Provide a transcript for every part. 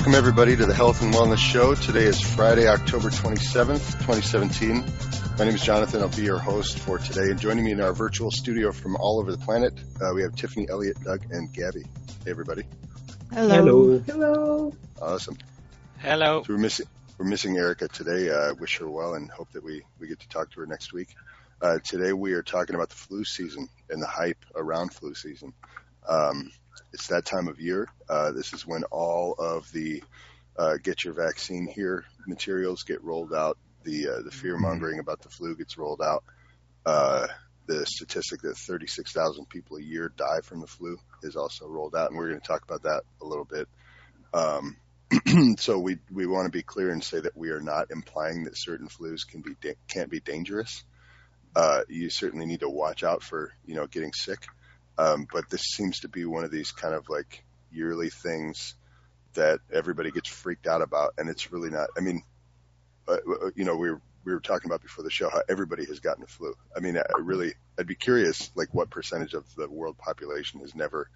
Welcome, everybody, to the Health and Wellness Show. Today is Friday, October 27th, 2017. My name is Jonathan. I'll be your host for today. And joining me in our virtual studio from all over the planet, uh, we have Tiffany, Elliott, Doug, and Gabby. Hey, everybody. Hello. Hello. Awesome. Hello. So we're missing we're missing Erica today. Uh, wish her well and hope that we we get to talk to her next week. Uh, today we are talking about the flu season and the hype around flu season. Um, it's that time of year. Uh, this is when all of the uh, get your vaccine here materials get rolled out. The uh, the fear mongering about the flu gets rolled out. Uh, the statistic that 36,000 people a year die from the flu is also rolled out, and we're going to talk about that a little bit. Um, so we we want to be clear and say that we are not implying that certain flus can be da- can't be dangerous. Uh, you certainly need to watch out for you know getting sick, um, but this seems to be one of these kind of like yearly things that everybody gets freaked out about, and it's really not. I mean, uh, uh you know, we were, we were talking about before the show how everybody has gotten the flu. I mean, I really, I'd be curious, like what percentage of the world population has never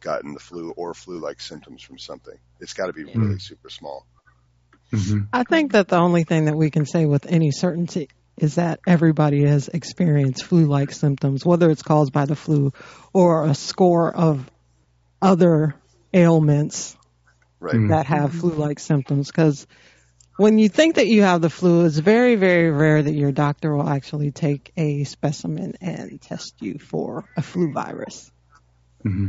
gotten the flu or flu-like symptoms from something. It's got to be really super small. Mm-hmm. I think that the only thing that we can say with any certainty is that everybody has experienced flu-like symptoms, whether it's caused by the flu or a score of other ailments Right. that have flu-like symptoms. Because when you think that you have the flu, it's very, very rare that your doctor will actually take a specimen and test you for a flu virus. Mm-hmm.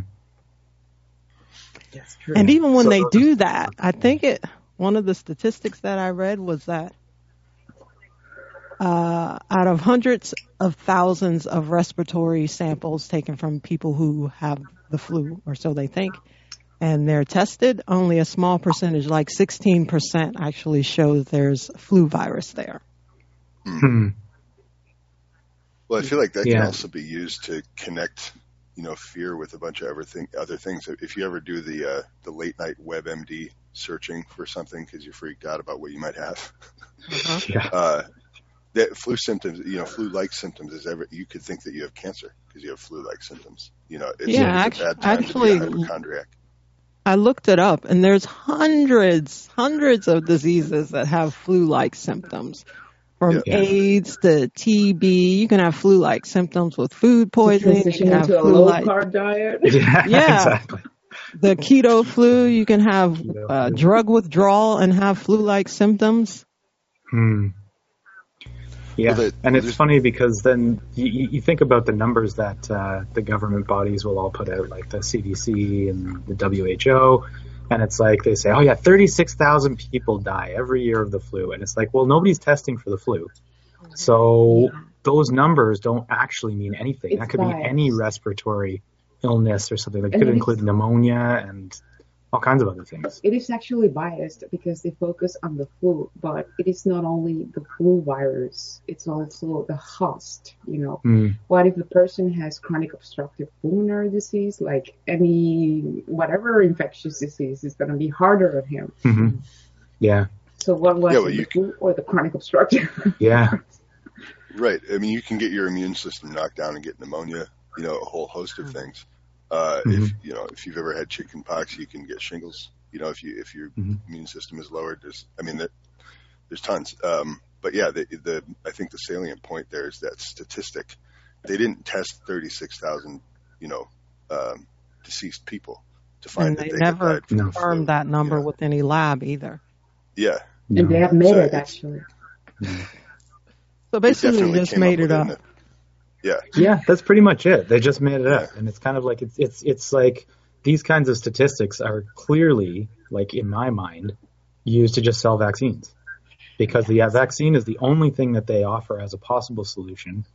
That's true. And even when So- they do that, I think it one of the statistics that I read was that uh, out of hundreds of thousands of respiratory samples taken from people who have the flu, or so they think, and they're tested, only a small percentage, like 16%, actually shows there's flu virus there. Hmm. Well, I feel like that can also be used to connect, you know, fear with a bunch of everything, other things. If you ever do the uh, the late night WebMD searching for something because you're freaked out about what you might have, Yeah. uh, that flu symptoms, you know, flu-like symptoms is ever you could think that you have cancer because you have flu-like symptoms. You know, it's, Yeah, it's a bad time actually- to be a hypochondriac. I looked it up, and there's hundreds, hundreds of diseases that have flu-like symptoms. From Yeah. AIDS to TB, you can have flu-like symptoms with food poisoning. You transition can have into a low flu-like, carb diet. Yeah. Yeah. Exactly. the keto flu. You can have uh, drug withdrawal and have flu-like symptoms. Hmm. Yeah, Well, the- and it's funny because then you, you you think about the numbers that uh, the government bodies will all put out, like the CDC and the WHO, and it's like they say, oh yeah, 36,000 people die every year of the flu, and it's like, well, nobody's testing for the flu, so those numbers don't actually mean anything. It's that could biased. be any respiratory illness or something. That And could include pneumonia and all kinds of other things. It is actually biased because they focus on the flu, but it is not only the flu virus, it's also the host, you know. Hmm. What if the person has chronic obstructive pulmonary disease, like any, whatever infectious disease is going to be harder on him. hmm Yeah, So what was Yeah, it, well, the you flu or the chronic obstructive? yeah. Right. I mean, you can get your immune system knocked down and get pneumonia. You know, a whole host of things. Uh, If Mhm. you know, if you've ever had chicken pox, you can get shingles. You know, if you if your Mhm. immune system is lowered, there's, I mean, there, there's tons. Um, but yeah, the, the I think the salient point there is that statistic. They didn't test 36,000, you know, um, deceased people to find And that they they never had died from the confirmed flu, that number you know. with any lab either. Yeah, and they have made So it it's- actually. So basically, definitely just made it with up. Yeah, Yeah, that's pretty much it. They just made it up, and it's kind of like it's it's it's like these kinds of statistics are clearly, like in my mind, used to just sell vaccines, because the vaccine is the only thing that they offer as a possible solution.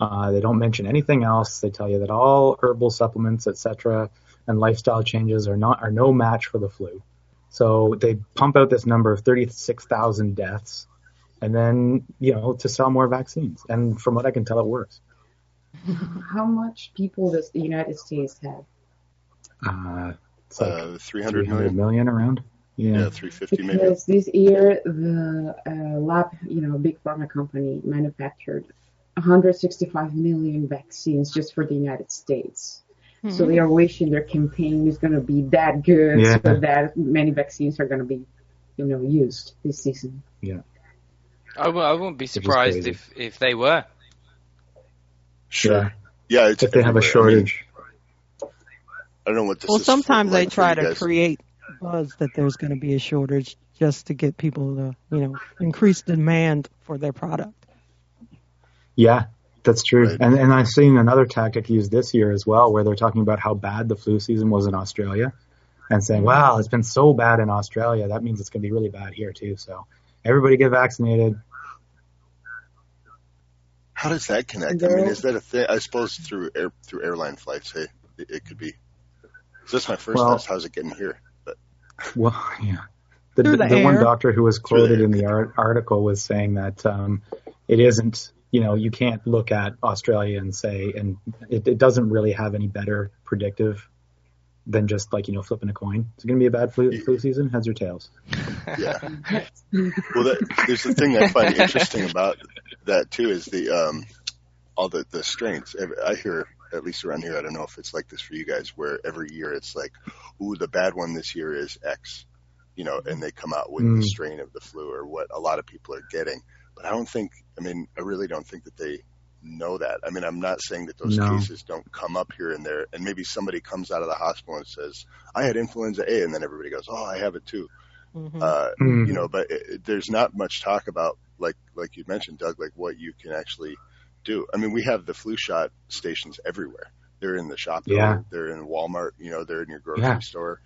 Uh, they don't mention anything else. They tell you that all herbal supplements, etc., and lifestyle changes are not are no match for the flu. So they pump out this number of thirty six thousand deaths, and then you know to sell more vaccines. And from what I can tell, it works. How much people does the United States have? Uh, it's like uh, 300 300 million. million around. Yeah, Yeah. 350 maybe. Because this year the uh, lab, you know, big pharma company manufactured 165 million vaccines just for the United States. So they are wishing their campaign is going to be that good, Yeah. so that many vaccines are going to be, you know, used this season. Yeah. I w- I wouldn't be surprised if, if they were. Sure. Yeah, it's If they have a everywhere. I mean, shortage. I don't know what this Well, is sometimes they like try to guys. create buzz that there's going to be a shortage just to get people to, you know, increase demand for their product. Yeah, that's true. Right. And and I've seen another tactic used this year as well, where they're talking about how bad the flu season was in Australia, and saying, "Wow, it's been so bad in Australia. That means it's going to be really bad here too." So everybody get vaccinated. How does that connect? I mean, is that a thing? I suppose through air, through airline flights, hey, it, it could be. So that's my first Well- test. How's it getting here? But Well, yeah. The, Through the, the one doctor who was Through the quoted in the art, article was saying that um, it isn't, you know, you can't look at Australia and say, and it, it doesn't really have any better predictive than just like, you know, flipping a coin. Is it going to be a bad flu, flu season? Heads or tails? yeah. Well, that, there's the thing I find interesting about that too is the um, all the the strains. I hear at least around here. I don't know if it's like this for you guys, where every year it's like, ooh, the bad one this year is X, you know, and they come out with the Mm. strain of the flu or what a lot of people are getting. But I don't think. I mean, I really don't think that they know that. I mean, I'm not saying that those No. cases don't come up here and there, and maybe somebody comes out of the hospital and says, "I had influenza A," and then everybody goes, "Oh, I have it too." Mhm. uh, Mm. you know, but it, it- there's not much talk about like like you mentioned, Doug, like what you can actually do. I mean, we have the flu shot stations everywhere. They're in the shop, Yeah. they're in Walmart, you know, they're in your grocery Yeah. store.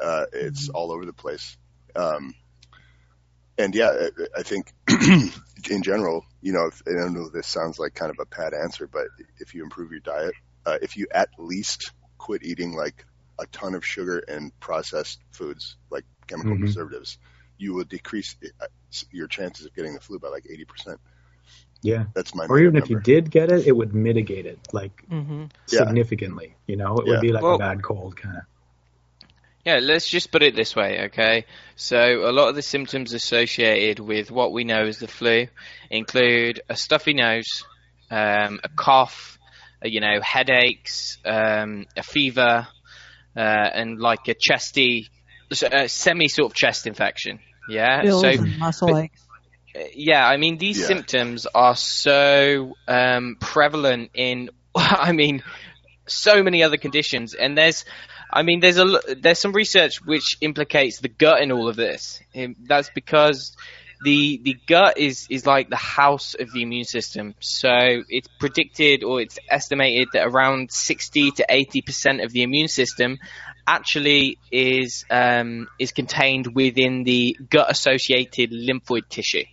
Uh, it's all over the place. Um, and yeah, I, I think in general, you know, if, I know this sounds like kind of a pat answer, but if you improve your diet, uh, if you at least quit eating like a ton of sugar and processed foods like chemical Mhm. preservatives, you will decrease uh, your chances of getting the flu by like 80%. Yeah. That's my Or even number. if you did get it, it would mitigate it like Mhm. Yeah. significantly. You know, it Yeah. would be like Well- a bad cold kind of. Yeah, let's just put it this way, okay? So a lot of the symptoms associated with what we know as the flu include a stuffy nose, um, a cough, uh, you know, headaches, um, a fever, uh, and like a chesty, a semi sort of chest infection. Yeah. Chills so and muscle aches. yeah, I mean these Yeah. symptoms are so um, prevalent in, I mean, so many other conditions, and there's, I mean, there's a l- there's some research which implicates the gut in all of this. Um, that's because the the gut is is like the house of the immune system. So it's predicted or it's estimated that around 60 to 80 percent of the immune system actually is um, is contained within the gut associated lymphoid tissue.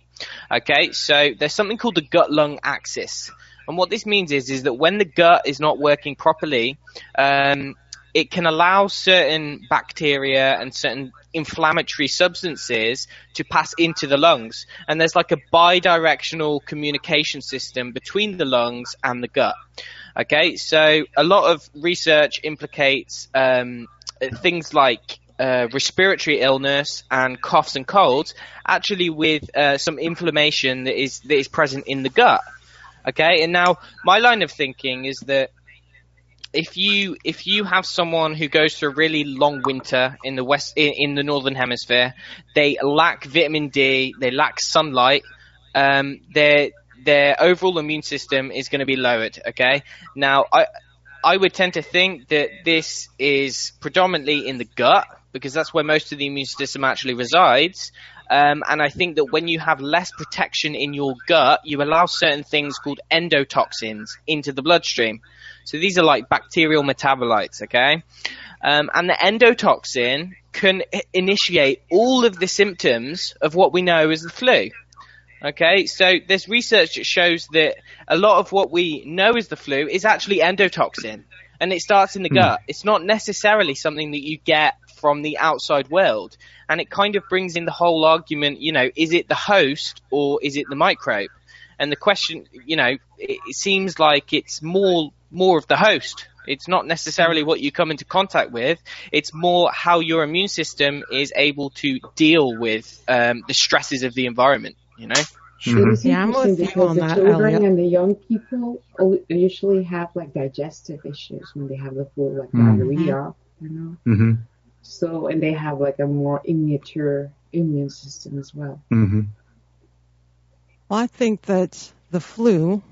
Okay, so there's something called the gut lung axis. And what this means is, is that when the gut is not working properly, um, it can allow certain bacteria and certain inflammatory substances to pass into the lungs. And there's like a bidirectional communication system between the lungs and the gut. Okay, so a lot of research implicates um, things like uh, respiratory illness and coughs and colds actually with uh, some inflammation that is that is present in the gut. Okay, and now my line of thinking is that if you if you have someone who goes through a really long winter in the west in, in the northern hemisphere, they lack vitamin D, they lack sunlight, um, their their overall immune system is going to be lowered. Okay, now I I would tend to think that this is predominantly in the gut because that's where most of the immune system actually resides. Um, and I think that when you have less protection in your gut, you allow certain things called endotoxins into the bloodstream. So these are like bacterial metabolites, okay? Um, and the endotoxin can initiate all of the symptoms of what we know as the flu. Okay, so there's research that shows that a lot of what we know as the flu is actually endotoxin, and it starts in the Hmm. gut. It's not necessarily something that you get from the outside world, and it kind of brings in the whole argument. You know, is it the host or is it the microbe? And the question, you know, it, it seems like it's more more of the host. It's not necessarily what you come into contact with. It's more how your immune system is able to deal with um, the stresses of the environment. You know. It is Yeah, I'm with interesting you on because the that, children Elliot. and the young people usually have like digestive issues when they have the flu, like Mm. diarrhea, you know. hmm So, and they have like a more immature immune system as well. hmm Well, I think that the flu,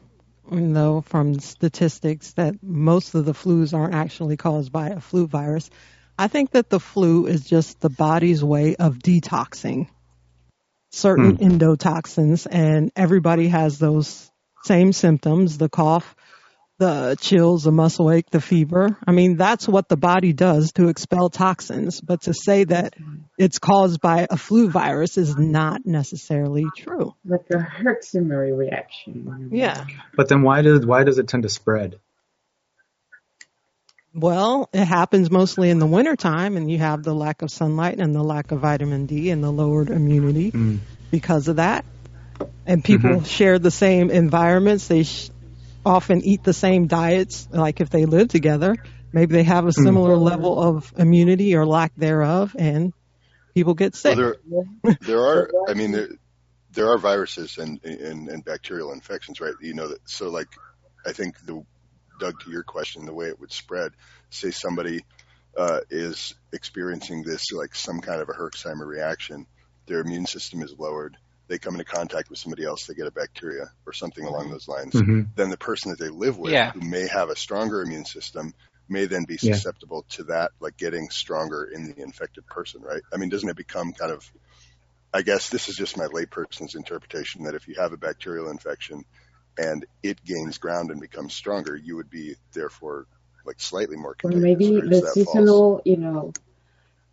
you know, from statistics, that most of the flus aren't actually caused by a flu virus. I think that the flu is just the body's way of detoxing certain hmm. endotoxins, and everybody has those same symptoms the cough, the chills, the muscle ache, the fever. I mean, that's what the body does to expel toxins. But to say that it's caused by a flu virus is not necessarily true. Like a Herxheimer reaction. Yeah. But then why does why does it tend to spread? Well, it happens mostly in the wintertime, and you have the lack of sunlight and the lack of vitamin D and the lowered immunity Mm. because of that. And people share the same environments. They sh- often eat the same diets, like if they live together. Maybe they have a similar level of immunity or lack thereof, and people get sick. Well, there, there are. I mean, there, there are viruses and, and and bacterial infections, right? You know that. So, like, I think the Doug, to your question, the way it would spread. Say somebody uh, is experiencing this, like some kind of a Herxheimer reaction. Their immune system is lowered. They come into contact with somebody else, they get a bacteria or something along those lines. Mhm. Then the person that they live with, Yeah. who may have a stronger immune system, may then be Yeah. susceptible to that, like getting stronger in the infected person, right? I mean, doesn't it become kind of I guess this is just my layperson's interpretation that if you have a bacterial infection and it gains ground and becomes stronger, you would be therefore like slightly more Or contagious. maybe the that false? seasonal, you know,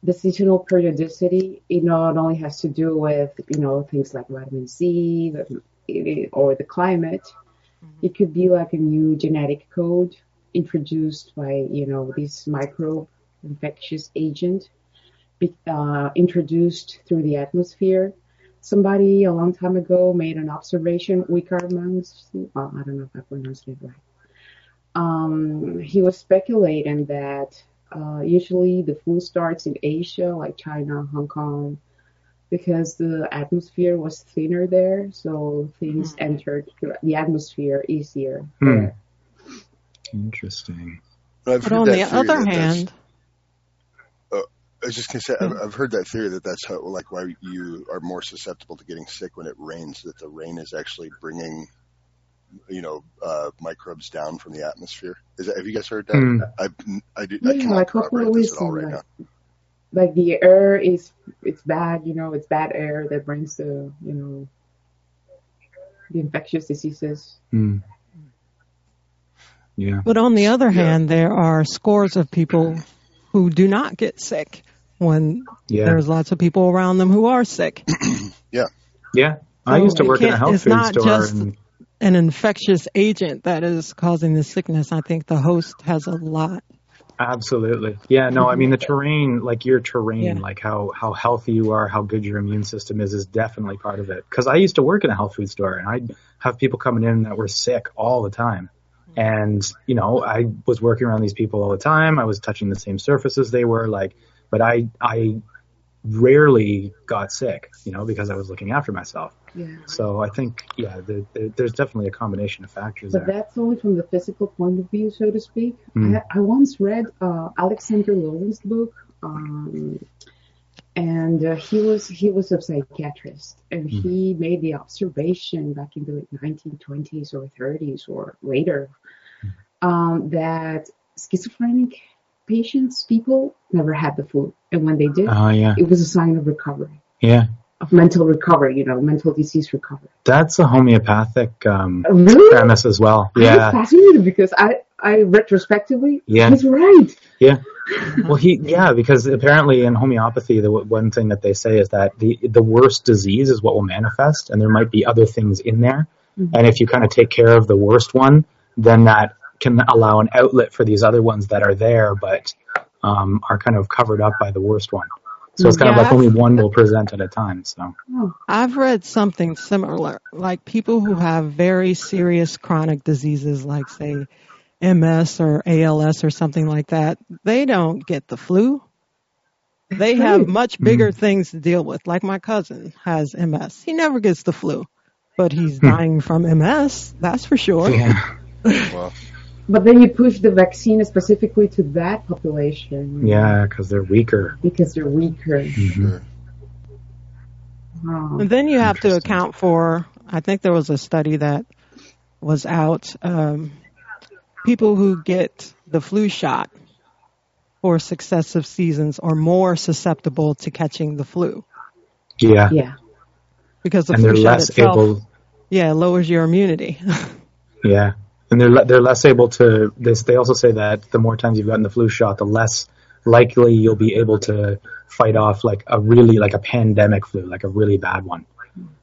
the seasonal periodicity, you know, it not only has to do with, you know, things like vitamin C or the climate. It could be like a new genetic code introduced by, you know, this microbe infectious agent uh, introduced through the atmosphere. Somebody a long time ago made an observation, Wickermans, uh, I don't know if I pronounced it right um, he was speculating that uh, usually the flu starts in Asia, like China, Hong Kong, because the atmosphere was thinner there, so things entered the atmosphere easier Hmm. Interesting. I've But on the other hand, I was just gonna say I've, I've heard that theory that that's how like why you are more susceptible to getting sick when it rains. That the rain is actually bringing you know uh, microbes down from the atmosphere. Is that, have you guys heard that? Hmm. I I, do, I Yeah, cannot like corroborate this at all populism, right now. like like the air is it's bad, you know, it's bad air that brings the you know the infectious diseases. Hmm. Yeah. but on the other Yeah. hand, there are scores of people who do not get sick when Yeah. there's lots of people around them who are sick. Yeah. Yeah. I used to work in a can't- health it's food not store. just- and, An infectious agent that is causing the sickness. I think the host has a lot. absolutely. Yeah. No, I mean the terrain, like your terrain, Yeah. like how how healthy you are, how good your immune system is, is definitely part of it. Because I used to work in a health food store, and I'd have people coming in that were sick all the time. And you know, I was working around these people all the time. I was touching the same surfaces they were like, but I I rarely got sick, you know, because I was looking after myself. Yeah. So I think, yeah, the, the, there's definitely a combination of factors But there. that's only from the physical point of view, so to speak. Mm. I, I once read uh, Alexander Lowen's book, um, and uh, he was he was a psychiatrist, and Mm. he made the observation back in the 1920s or 30s or later um, that schizophrenic patients, people, never had the flu, and when they did, Oh yeah, it was a sign of recovery, yeah. of mental recovery, you know, mental disease recovery. That's a homeopathic um, Uh, Really? premise as well. Yeah, fascinated because I, I retrospectively, Yeah. he's right. yeah. Well, he yeah because apparently in homeopathy the w- one thing that they say is that the the worst disease is what will manifest, and there might be other things in there, Mhm. and if you kind of take care of the worst one, then that can allow an outlet for these other ones that are there but um, are kind of covered up by the worst one. So it's kind of like only one will present at a time. So Oh, I've read something similar, like people who have very serious chronic diseases, like say MS or ALS or something like that, they don't get the flu. They have much bigger things to deal with. Like my cousin has MS. He never gets the flu. but he's dying from MS. That's for sure. Yeah. Well, But then you push the vaccine specifically to that population. Yeah, because they're weaker. Because they're weaker. Mhm. sure. Wow. And then you have to account for, I think there was a study that was out, um, people who get the flu shot for successive seasons are more susceptible to catching the flu Yeah. Yeah. because the and flu shot itself, able. yeah, lowers your immunity. Yeah, and they're they're less able to. This they also say that the more times you've gotten the flu shot, the less likely you'll be able to fight off like a really like a pandemic flu, like a really bad one.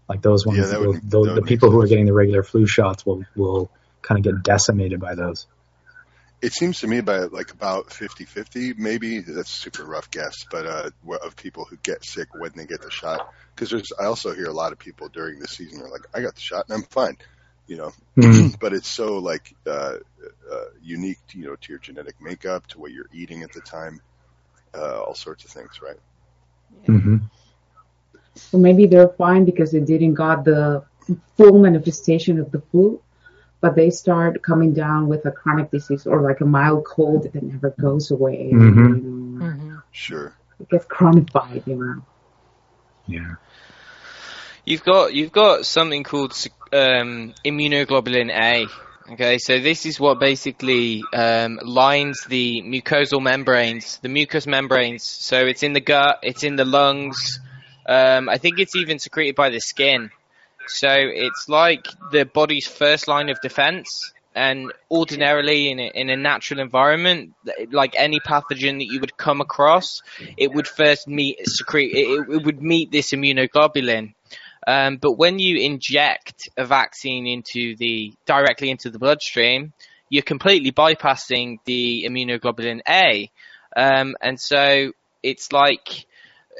Like those ones, Yeah, will, make- those, the people who are getting the regular flu shots will will kind of get decimated by those. It seems to me by like about 50-50, maybe that's a super rough guess, but uh, of people who get sick when they get the shot. Because there's, I also hear a lot of people during the season are like, I got the shot and I'm fine, you know. Mm. but it's so like uh, uh, unique, to, you know, to your genetic makeup, to what you're eating at the time, uh, all sorts of things, right? hmm So maybe they're fine because they didn't got the full manifestation of the flu, but they start coming down with a chronic disease or like a mild cold that never goes away. Mhm. You know, Mhm. Sure. it gets chronified, you know. Yeah. You've got you've got something called um, immunoglobulin A. Okay, so this is what basically um, lines the mucosal membranes, the mucous membranes. So it's in the gut, it's in the lungs. Um, I think it's even secreted by the skin. So it's like the body's first line of defense. And ordinarily, in a, in a natural environment, like any pathogen that you would come across, it would first meet secrete. It, it would meet this immunoglobulin. Um, but when you inject a vaccine into the directly into the bloodstream, you're completely bypassing the immunoglobulin A, um, and so it's like,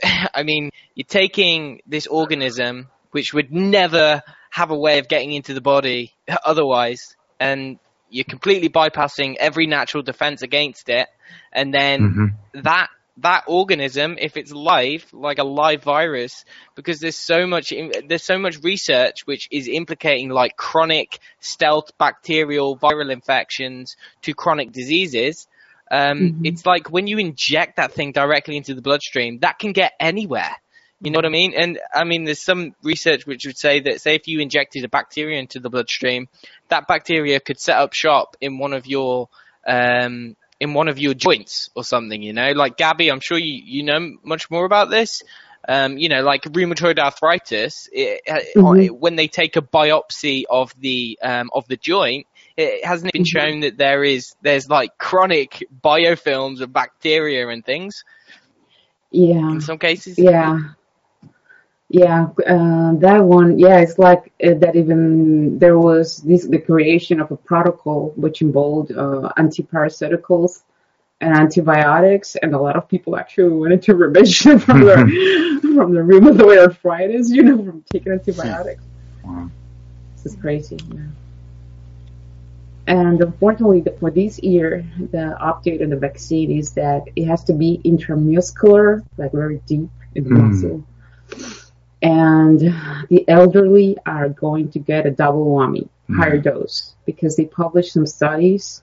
I mean, you're taking this organism which would never have a way of getting into the body otherwise, and you're completely bypassing every natural defense against it, and then hmm that that organism, if it's live, like a live virus, because there's so much there's so much research which is implicating like chronic stealth bacterial viral infections to chronic diseases. Um, Mhm. It's like when you inject that thing directly into the bloodstream, that can get anywhere. You know what I mean? And I mean, there's some research which would say that, say, if you injected a bacteria into the bloodstream, that bacteria could set up shop in one of your um, in one of your joints or something. You know, like Gabby, I'm sure you you know much more about this. Um, you know, like rheumatoid arthritis, it, uh, when they take a biopsy of the um, of the joint, it hasn't been Mhm. shown that there is there's like chronic biofilms of bacteria and things Yeah. in some cases. Yeah. Yeah, uh, that one, yeah, it's like uh, that even there was this, the creation of a protocol which involved uh, antiparasiticals and antibiotics, and a lot of people actually went into remission from their from the rheumatoid arthritis, you know, from taking antibiotics. Wow. This is crazy. Yeah. And unfortunately, the, for this year, the update on the vaccine is that it has to be intramuscular, like very deep in the Mm. muscle. And the elderly are going to get a double whammy, Mm. higher dose, because they published some studies.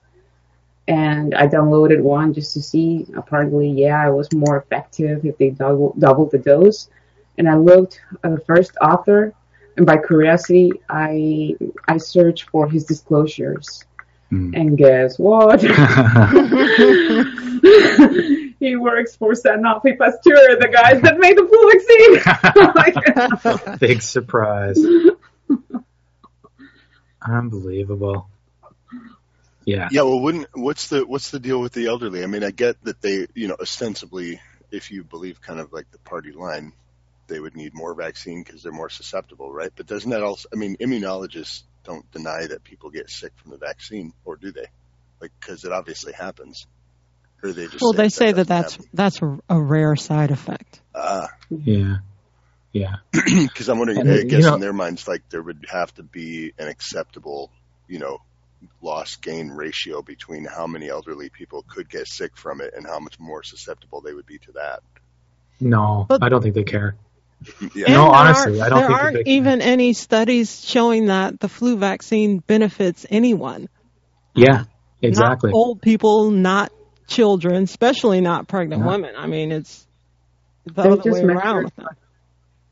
And I downloaded one just to see. Apparently, yeah, it was more effective if they double doubled the dose. And I looked at the first author, and by curiosity, I I searched for his disclosures. Mm. And guess what? he works for Sanofi Pasteur, the guys that made the flu vaccine. Big surprise. Unbelievable. Yeah. Yeah, well, wouldn't what's the what's the deal with the elderly? I mean, I get that they, you know, ostensibly, if you believe kind of like the party line, they would need more vaccine because they're more susceptible, right? But doesn't that also? I mean, immunologists don't deny that people get sick from the vaccine, or do they? Like, because it obviously happens. Or they just Well, they say that doesn't that's that's a, a rare side effect. happen? Yeah. Yeah. because I'm wondering. And, I guess know- in their minds, like there would have to be an acceptable, you know, loss gain ratio between how many elderly people could get sick from it and how much more susceptible they would be to that. No, But- I don't think they care. Yeah. No, honestly, aren't- I don't there think that aren't they can. even any studies showing that the flu vaccine benefits anyone. Yeah, exactly. Not old people, not children, especially not pregnant Yeah. women. I mean, it's the They're other way just around with them.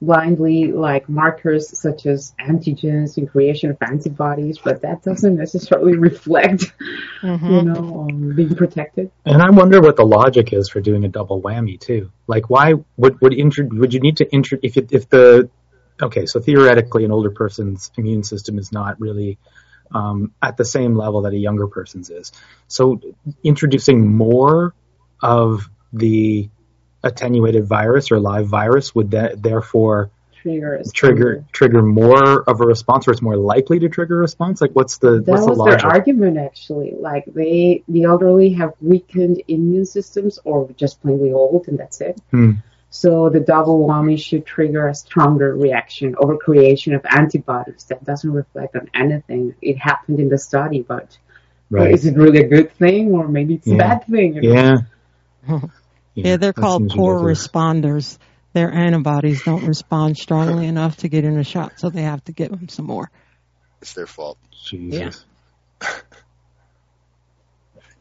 blindly like markers such as antigens and creation of antibodies, but that doesn't necessarily reflect, Mhm. you know, um, being protected. And I wonder what the logic is for doing a double whammy too. Like, why would would intro, would you need to intro if it, if the okay? So theoretically, an older person's immune system is not really um, at the same level that a younger person's is. So introducing more of the attenuated virus or live virus would that therefore Trigger. trigger trigger more of a response, or it's more likely to trigger a response? Like, what's the That what's the was logic? their argument, actually. Like they, the elderly have weakened immune systems, or just plainly old, and that's it. Hmm. So the double whammy should trigger a stronger reaction over creation of antibodies. That doesn't reflect on anything. It happened in the study, but Right? is it really a good thing, or maybe it's Yeah. a bad thing? Yeah. Yeah, they're called poor ridiculous. responders. Their antibodies don't respond strongly enough to get in a shot, so they have to give them some more. It's their fault. Jesus.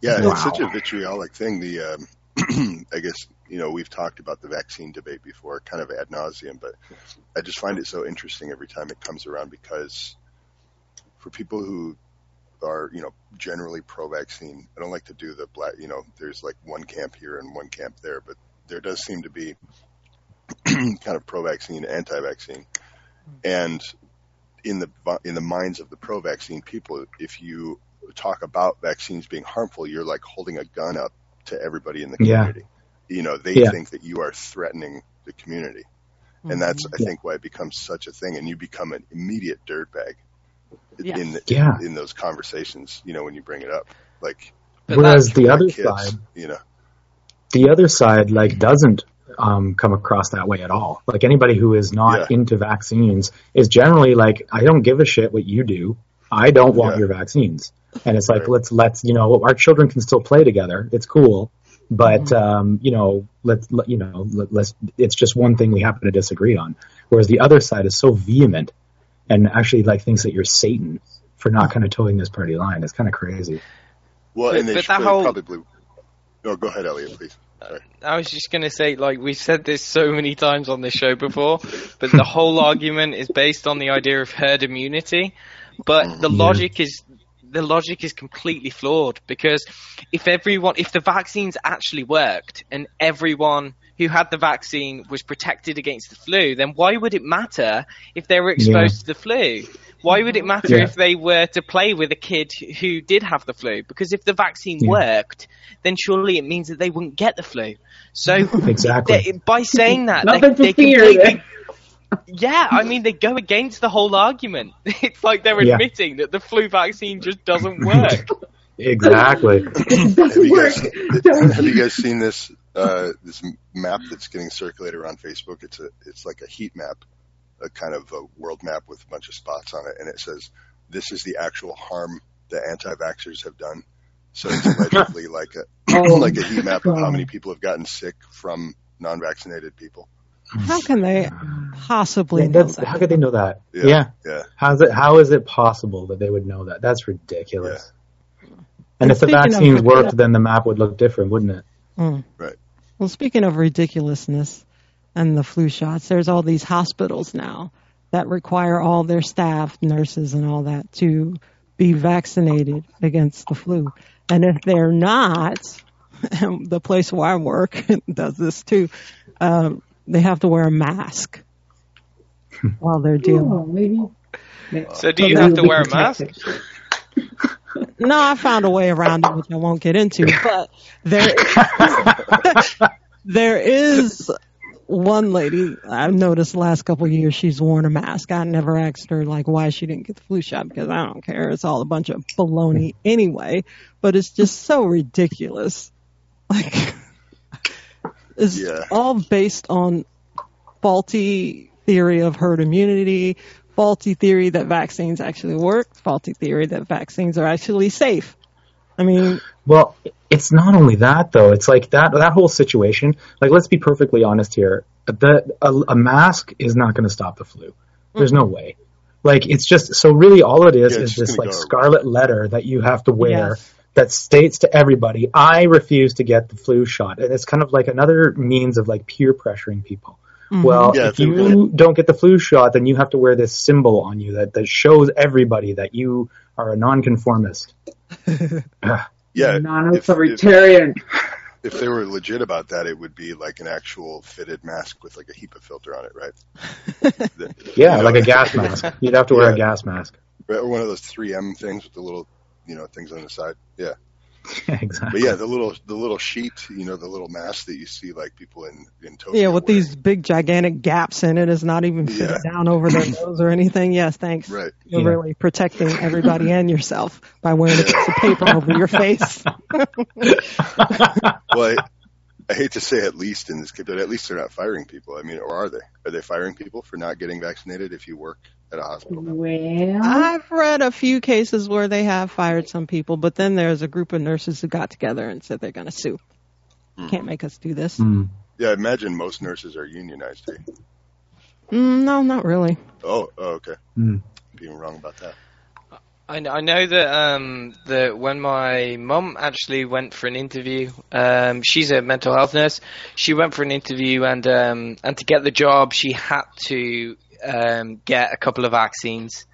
Yeah, Wow. it's such a vitriolic thing. The um, I guess you know we've talked about the vaccine debate before, kind of ad nauseum, but I just find it so interesting every time it comes around because for people who are you know generally pro-vaccine, I don't like to do the black. You know, there's like one camp here and one camp there, but there does seem to be kind of pro-vaccine, anti-vaccine, and in the in the minds of the pro-vaccine people, if you talk about vaccines being harmful, you're like holding a gun up to everybody in the Yeah. Community. You know, they Yeah. think that you are threatening the community. And that's, I Yeah. think, why it becomes such a thing. And you become an immediate dirtbag Yes. in, the, Yeah. in those conversations, you know, when you bring it up. Like, Whereas the other kids, side, you know, the other side, like doesn't um, come across that way at all. Like anybody who is not Yeah. into vaccines is generally like, I don't give a shit what you do. I don't want Yeah. your vaccines. And it's like, Right. let's let's you know, our children can still play together. It's cool, but Mm-hmm. um, you know, let's let, you know, let, let's. It's just one thing we happen to disagree on. Whereas the other side is so vehement and actually like thinks that you're Satan for not kind of towing this party line. It's kind of crazy. well, But- and they but that whole- probably, no, go ahead, Elliot, please. Sorry. I was just going to say, like, we've said this so many times on this show before, but the whole argument is based on the idea of herd immunity. But the Yeah. logic is the logic is completely flawed because if everyone, if the vaccines actually worked and everyone who had the vaccine was protected against the flu, then why would it matter if they were exposed to the flu? Why would it matter Yeah. if they were to play with a kid who did have the flu? Because if the vaccine Yeah. worked, then surely it means that they wouldn't get the flu. So Exactly. they, by saying that, they, Nothing to they fear. completely, yeah, I mean they go against the whole argument. It's like they're Yeah. admitting that the flu vaccine just doesn't work. Exactly. It Have doesn't you work. guys, have you guys seen this uh, this map that's getting circulated around Facebook? It's a it's like a heat map, a kind of a world map with a bunch of spots on it, and it says this is the actual harm the anti-vaxxers have done. So it's allegedly like a Oh, like a heat map of how many people have gotten sick from non-vaccinated people. How can they possibly Yeah, know that? how could they know that? Yeah. Yeah. Yeah. How's it? How is it possible that they would know that? That's ridiculous. And And if the speaking vaccines worked, then the map would look different, wouldn't it? Mm. Right. Well, speaking of ridiculousness and the flu shots, there's all these hospitals now that require all their staff, nurses, and all that to be vaccinated against the flu. And if they're not, and the place where I work does this too, um, they have to wear a mask while they're dealing. Oh, maybe. So do you Maybe have to we'll be wear a mask? No, I found a way around it, which I won't get into. But there, there is one lady I've noticed the last couple of years she's worn a mask. I never asked her like why she didn't get the flu shot because I don't care. It's all a bunch of baloney anyway. But it's just so ridiculous. Like it's Yeah. all based on faulty theory of herd immunity, faulty theory that vaccines actually work, faulty theory that vaccines are actually safe. I mean, Well, it's not only that though. It's like that that whole situation. Like, let's be perfectly honest here. the a, a mask is not going to stop the flu. There's no way. Like it's just so really all it is Yeah, is this like go- scarlet letter that you have to wear Yes. That states to everybody, I refuse to get the flu shot. And it's kind of like another means of like peer pressuring people. Mhm. Well, Yeah, if if they you don't get the flu shot, then you have to wear this symbol on you that, that shows everybody that you are a nonconformist. Ugh. Yeah, if, if, non-authoritarian. if they were legit about that, it would be like an actual fitted mask with like a HEPA filter on it, right? The- yeah, you know, like a gas mask. You'd have to wear a gas mask. or one of those 3M things with the little, you know, things on the side. Yeah, exactly. but yeah, the little the little sheet, you know, the little mask that you see like people in in Tokyo. Yeah, with wearing. these big gigantic gaps in it, it's not even fitted Yeah. down over their nose or anything. Yes, thanks. Right. You're Yeah. really protecting everybody and yourself by wearing a piece of paper over your face. Well, I, I hate to say at least in this case, but at least they're not firing people. I mean, or are they? Are they firing people for not getting vaccinated if you work at a hospital? Well, I've read a few cases where they have fired some people, but then there's a group of nurses who got together and said they're going to sue. Hmm. Can't make us do this. Hmm. Yeah, I imagine most nurses are unionized. Eh? Mm, no, not really. Oh, oh, okay. Hmm. Being wrong about that. I, kn- I know that um that when my mum actually went for an interview, um she's a mental health nurse. She went for an interview and um and to get the job she had to um get a couple of vaccines.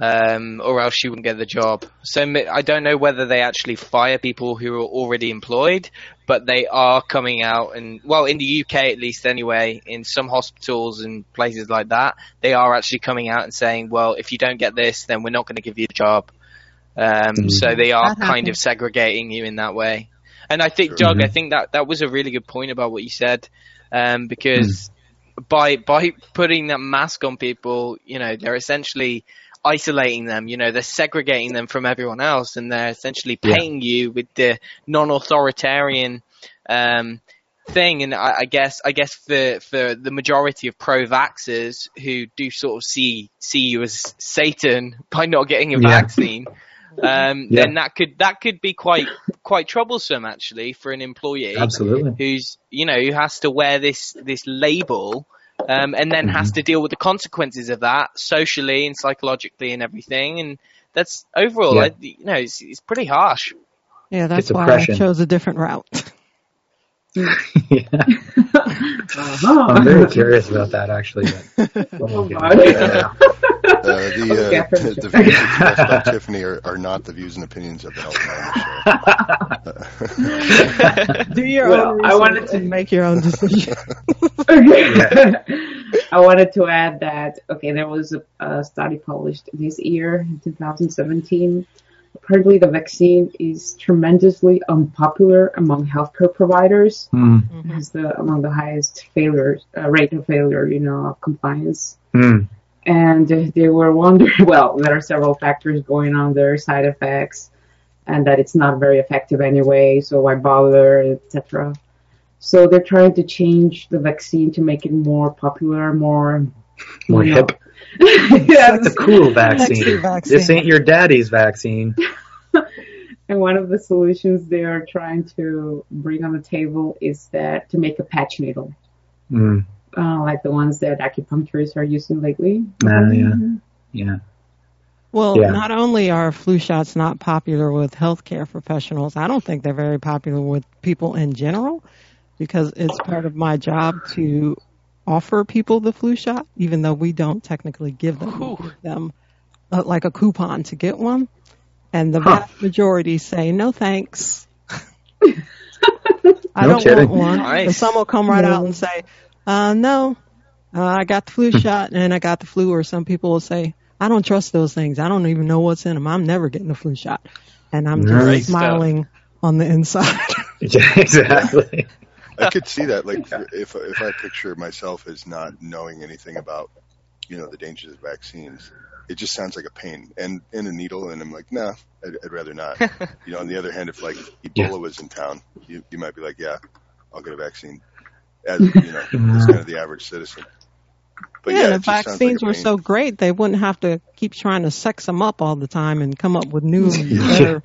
Um, or else she wouldn't get the job. So I don't know whether they actually fire people who are already employed, but they are coming out and well, in the UK at least anyway, in some hospitals and places like that, they are actually coming out and saying, well, if you don't get this, then we're not going to give you a job. Um, Mhm. So they are That kind of segregating you in that way. And I think, Doug, Mhm. I think that that was a really good point about what you said, um, because by by putting that mask on people, you know, they're essentially isolating them. You know, they're segregating them from everyone else, and they're essentially Yeah. painting you with the non-authoritarian um, thing. And I, I guess I guess for for the majority of pro-vaxxers who do sort of see see you as Satan by not getting a Yeah. vaccine. Um, Yeah. Then that could that could be quite quite troublesome actually for an employee Absolutely. who's you know who has to wear this this label um, and then has to deal with the consequences of that socially and psychologically and everything and that's overall Yeah. I, you know it's, it's pretty harsh Yeah, that's why. I chose a different route. yeah. uh-huh. I'm very curious about that actually. But, Oh, yeah. Uh, the, uh, Catherine. the views expressed by Tiffany are, are not the views and opinions of the Helpline Show. Do your Well, own I wanted to- make your own decision. Okay. I wanted to add that, okay, there was a, a study published this year, in 2017. Apparently, the vaccine is tremendously unpopular among healthcare providers. Hmm. It has the among the highest failure uh, rate of failure, you know, of compliance. Hmm. And they were wondering, well, there are several factors going on there, side effects, and that it's not very effective anyway, so why bother, etc. So they're trying to change the vaccine to make it more popular, more More you know. Hip. yes. That's a cool vaccine. Vaccine. This ain't your daddy's vaccine. And one of the solutions they are trying to bring on the table is that to make a patch needle, Hmm. uh, like the ones that acupuncturists are using lately. Uh, yeah. Yeah. Well, Yeah. not only are flu shots not popular with healthcare professionals, I don't think they're very popular with people in general because it's part of my job to offer people the flu shot, even though we don't technically give them, Whew. give them uh, like a coupon to get one. And the Huh. vast majority say, no thanks. I No don't kidding. want one. Nice. But some will come right No. out and say, uh, no, uh, I got the flu shot and I got the flu. Or some people will say, I don't trust those things. I don't even know what's in them. I'm never getting the flu shot. And I'm just stuff. smiling on the inside. Yeah, exactly. I could see that, like, if if I picture myself as not knowing anything about, you know, the dangers of vaccines, it just sounds like a pain and and a needle, and I'm like, nah, I'd, I'd rather not. You know, on the other hand, if like Ebola Yeah. was in town, you you might be like, yeah, I'll get a vaccine, as you know, as kind of the average citizen. But yeah, yeah, and it if vaccines like were so great, they wouldn't have to keep trying to sex them up all the time and come up with new Yeah. better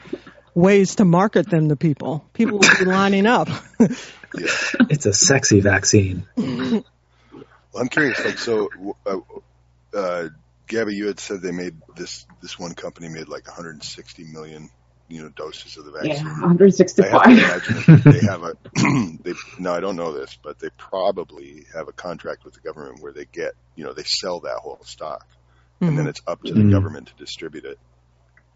ways to market them to people. People would be lining up. Yeah. It's a sexy vaccine. Well, I'm curious. Like, so, uh, uh, Gabby, you had said they made this this one company made like 160 million, you know, doses of the vaccine. Yeah, I 165. have to imagine they have a. they no, I don't know this, but they probably have a contract with the government where they get, you know, they sell that whole stock, and then Mhm. it's up to the Mhm. government to distribute it.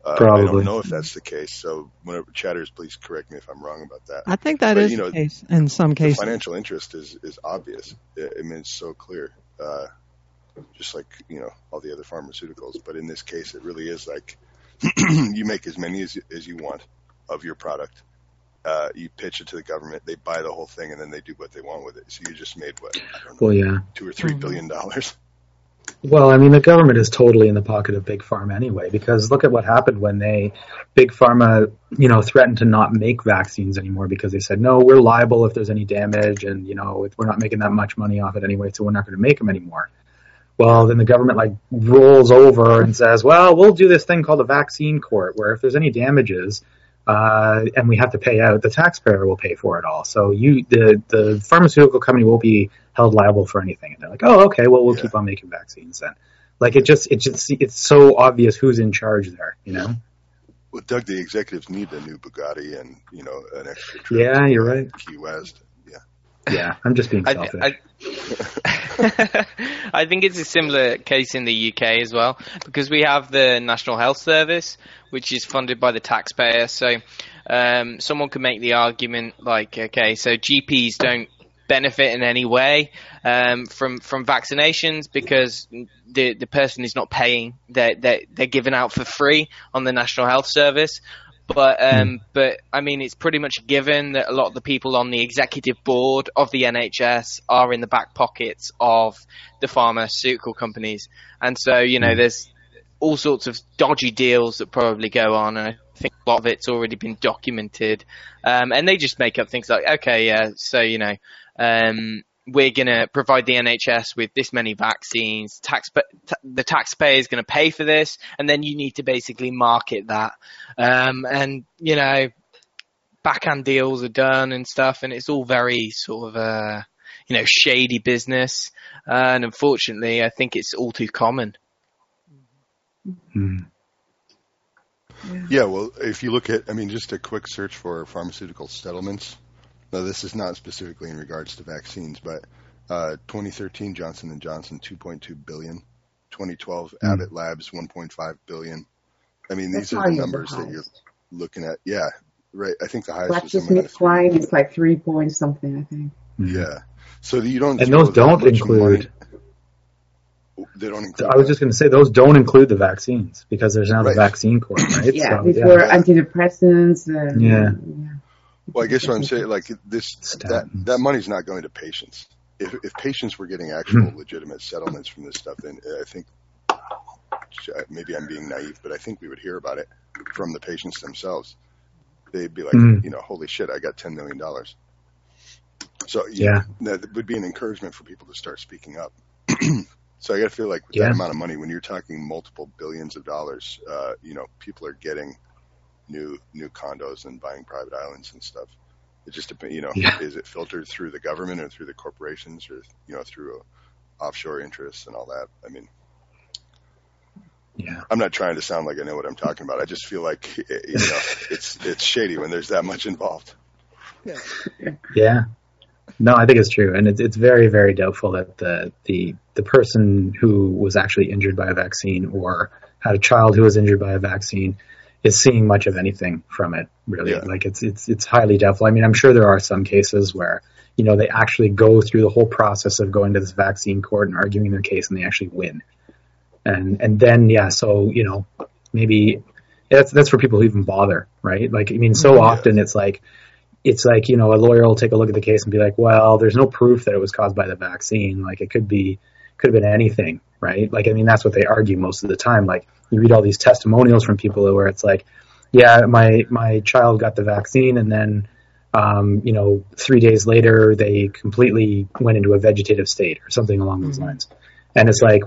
Uh, I Probably. don't know if that's the case. So, whenever chatters, please correct me if I'm wrong about that. I think that But, is you know, the case in some the cases. financial interest is is obvious. It, I mean, it's so clear, uh, just like you know all the other pharmaceuticals. But in this case, it really is like you make as many as as you want of your product. Uh, you pitch it to the government, they buy the whole thing, and then they do what they want with it. So you just made what I don't know, Well, yeah. two or three Mhm. billion dollars. Well, I mean, the government is totally in the pocket of big pharma anyway, because look at what happened when they, big pharma, you know, threatened to not make vaccines anymore because they said, no, we're liable if there's any damage, and you know, we're not making that much money off it anyway, so we're not going to make them anymore. Well, then the government like rolls over and says, well, we'll do this thing called a vaccine court, where if there's any damages, uh, and we have to pay out, the taxpayer will pay for it all. So you, the the pharmaceutical company will be held liable for anything. And they're like, oh, okay, well, we'll Yeah. keep on making vaccines then. Like it just, it just, it's so obvious who's in charge there, you know? Well, Doug, the executives need a new Bugatti and you know an extra trip. Yeah, you're uh, right. Key West. Yeah. Yeah, I'm just being I, selfish. I, I think it's a similar case in the UK as well because we have the National Health Service, which is funded by the taxpayer. So um, someone could make the argument like, okay, so GPs don't benefit in any way um, from from vaccinations because the the person is not paying; they're they're, they're given out for free on the National Health Service. But um, but I mean, it's pretty much given that a lot of the people on the executive board of the NHS are in the back pockets of the pharmaceutical companies, and so you know, there's all sorts of dodgy deals that probably go on, and I think a lot of it's already been documented. Um, and they just make up things like, okay, yeah, so you know, um, we're going to provide the NHS with this many vaccines. Tax, ta- the taxpayer is going to pay for this, and then you need to basically market that. Um, and you know, backhand deals are done and stuff, and it's all very sort of uh, you know shady business. Uh, and unfortunately, I think it's all too common. Hmm. Yeah, well, if you look at, I mean, just a quick search for pharmaceutical settlements. Now, this is not specifically in regards to vaccines, but uh, 2013 Johnson and Johnson 2.2 billion, 2012 Mm. Abbott Labs 1.5 billion. I mean, That's these are probably the the numbers that you're looking at. Yeah, right. I think the highest was somewhere in the GlaxoSmithKline is like three point something, I think. Yeah. So you don't. And those don't include. money- They don't include. I was that. just going to say those don't include the vaccines because there's now Right. the vaccine court, right? Yeah, So, before yeah. antidepressants. And, Yeah. Well, I guess what I'm saying, like this, that that money's not going to patients. If if patients were getting actual Hmm. legitimate settlements from this stuff, then I think maybe I'm being naive, but I think we would hear about it from the patients themselves. They'd be like, Hmm. you know, holy shit, I got ten million dollars. So Yeah. that would be an encouragement for people to start speaking up. so I got to feel like with Yeah. that amount of money, when you're talking multiple billions of dollars, uh, you know, people are getting new new condos and buying private islands and stuff. It just depends, you know, Yeah. is it filtered through the government or through the corporations or you know through uh, offshore interests and all that? I mean, Yeah. I'm not trying to sound like I know what I'm talking about. I just feel like you know it's it's shady when there's that much involved. Yeah. No, I think it's true, and it's it's very very doubtful that the the the person who was actually injured by a vaccine or had a child who was injured by a vaccine is seeing much of anything from it. Really, Yeah. like it's it's it's highly doubtful. I mean, I'm sure there are some cases where you know they actually go through the whole process of going to this vaccine court and arguing their case, and they actually win. And and then yeah, so you know maybe that's that's for people who even bother, right? Like I mean, so Yeah. often it's like it's like you know a lawyer will take a look at the case and be like, well, there's no proof that it was caused by the vaccine. Like it could be could have been anything, right? Like I mean, that's what they argue most of the time. Like you read all these testimonials from people where it's like, yeah, my my child got the vaccine and then. Um, you know, three days later, they completely went into a vegetative state or something along those Mhm. lines. And it's like,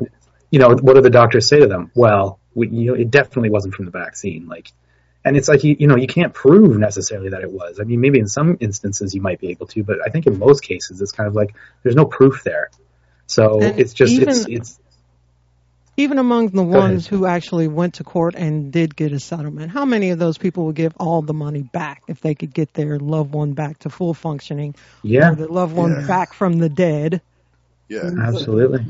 you know, what do the doctors say to them? Well, we, you know, it definitely wasn't from the vaccine. Like, and it's like you, you know you can't prove necessarily that it was. I mean, maybe in some instances you might be able to, but I think in most cases it's kind of like there's no proof there. So And it's just even- it's it's Even among the ahead. ones who actually went to court and did get a settlement, how many of those people would give all the money back if they could get their loved one back to full functioning yeah, or their loved one Yeah. back from the dead? Yeah. absolutely.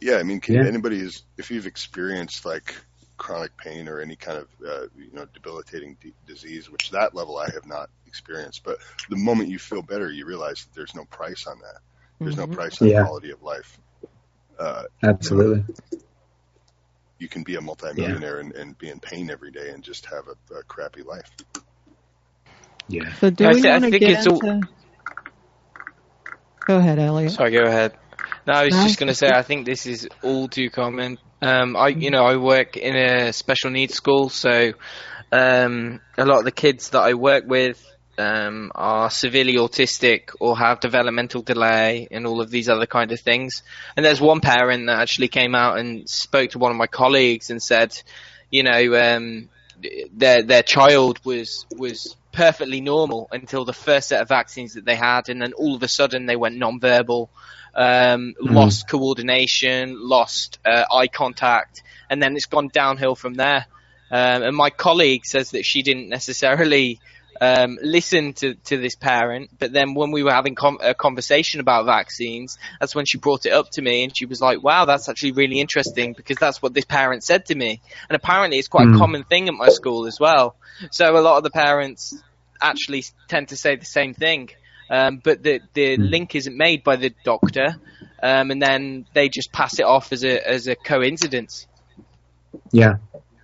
Yeah. I mean, can Yeah. anybody is, if you've experienced like chronic pain or any kind of, uh, you know, debilitating d- disease, which that level I have not experienced, but the moment you feel better, you realize that there's no price on that. There's no Mhm. price on Yeah. quality of life. Uh, Absolutely. you can be a multimillionaire and, and be in pain every day and just have a, a crappy life. Yeah. So do I we thi- I want to think get it's all- into? Go ahead, Elliot. Sorry, go ahead. No, I was No, just going to say I think this is all too common. Um, I, you know, I work in a special needs school, so um, a lot of the kids that I work with um, are severely autistic or have developmental delay and all of these other kind of things. And there's one parent that actually came out and spoke to one of my colleagues and said, you know, um, their their child was was perfectly normal until the first set of vaccines that they had, and then all of a sudden they went non-verbal, um, Mhm. lost coordination, lost uh, eye contact, and then it's gone downhill from there. Um, and my colleague says that she didn't necessarily um, listen to, to this parent, but then when we were having com- a conversation about vaccines, that's when she brought it up to me, and she was like, "Wow, that's actually really interesting because that's what this parent said to me." And apparently, it's quite a Mm. common thing at my school as well. So a lot of the parents actually tend to say the same thing, um, but the the Mm. link isn't made by the doctor, um, and then they just pass it off as a as a coincidence. Yeah.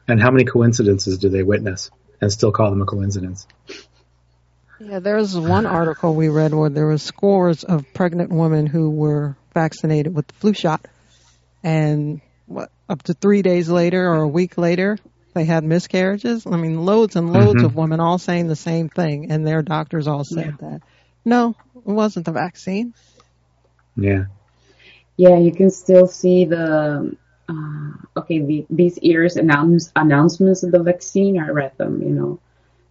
And how many coincidences do they witness and still call them a coincidence? Yeah, there was one article we read where there was scores of pregnant women who were vaccinated with the flu shot, and what up to three days later or a week later they had miscarriages. I mean, loads and loads Mhm. of women all saying the same thing, and their doctors all said that no, it wasn't the vaccine. Yeah. Yeah, you can still see the uh, okay the, these years announce, announcements of the vaccine. I read them, you know,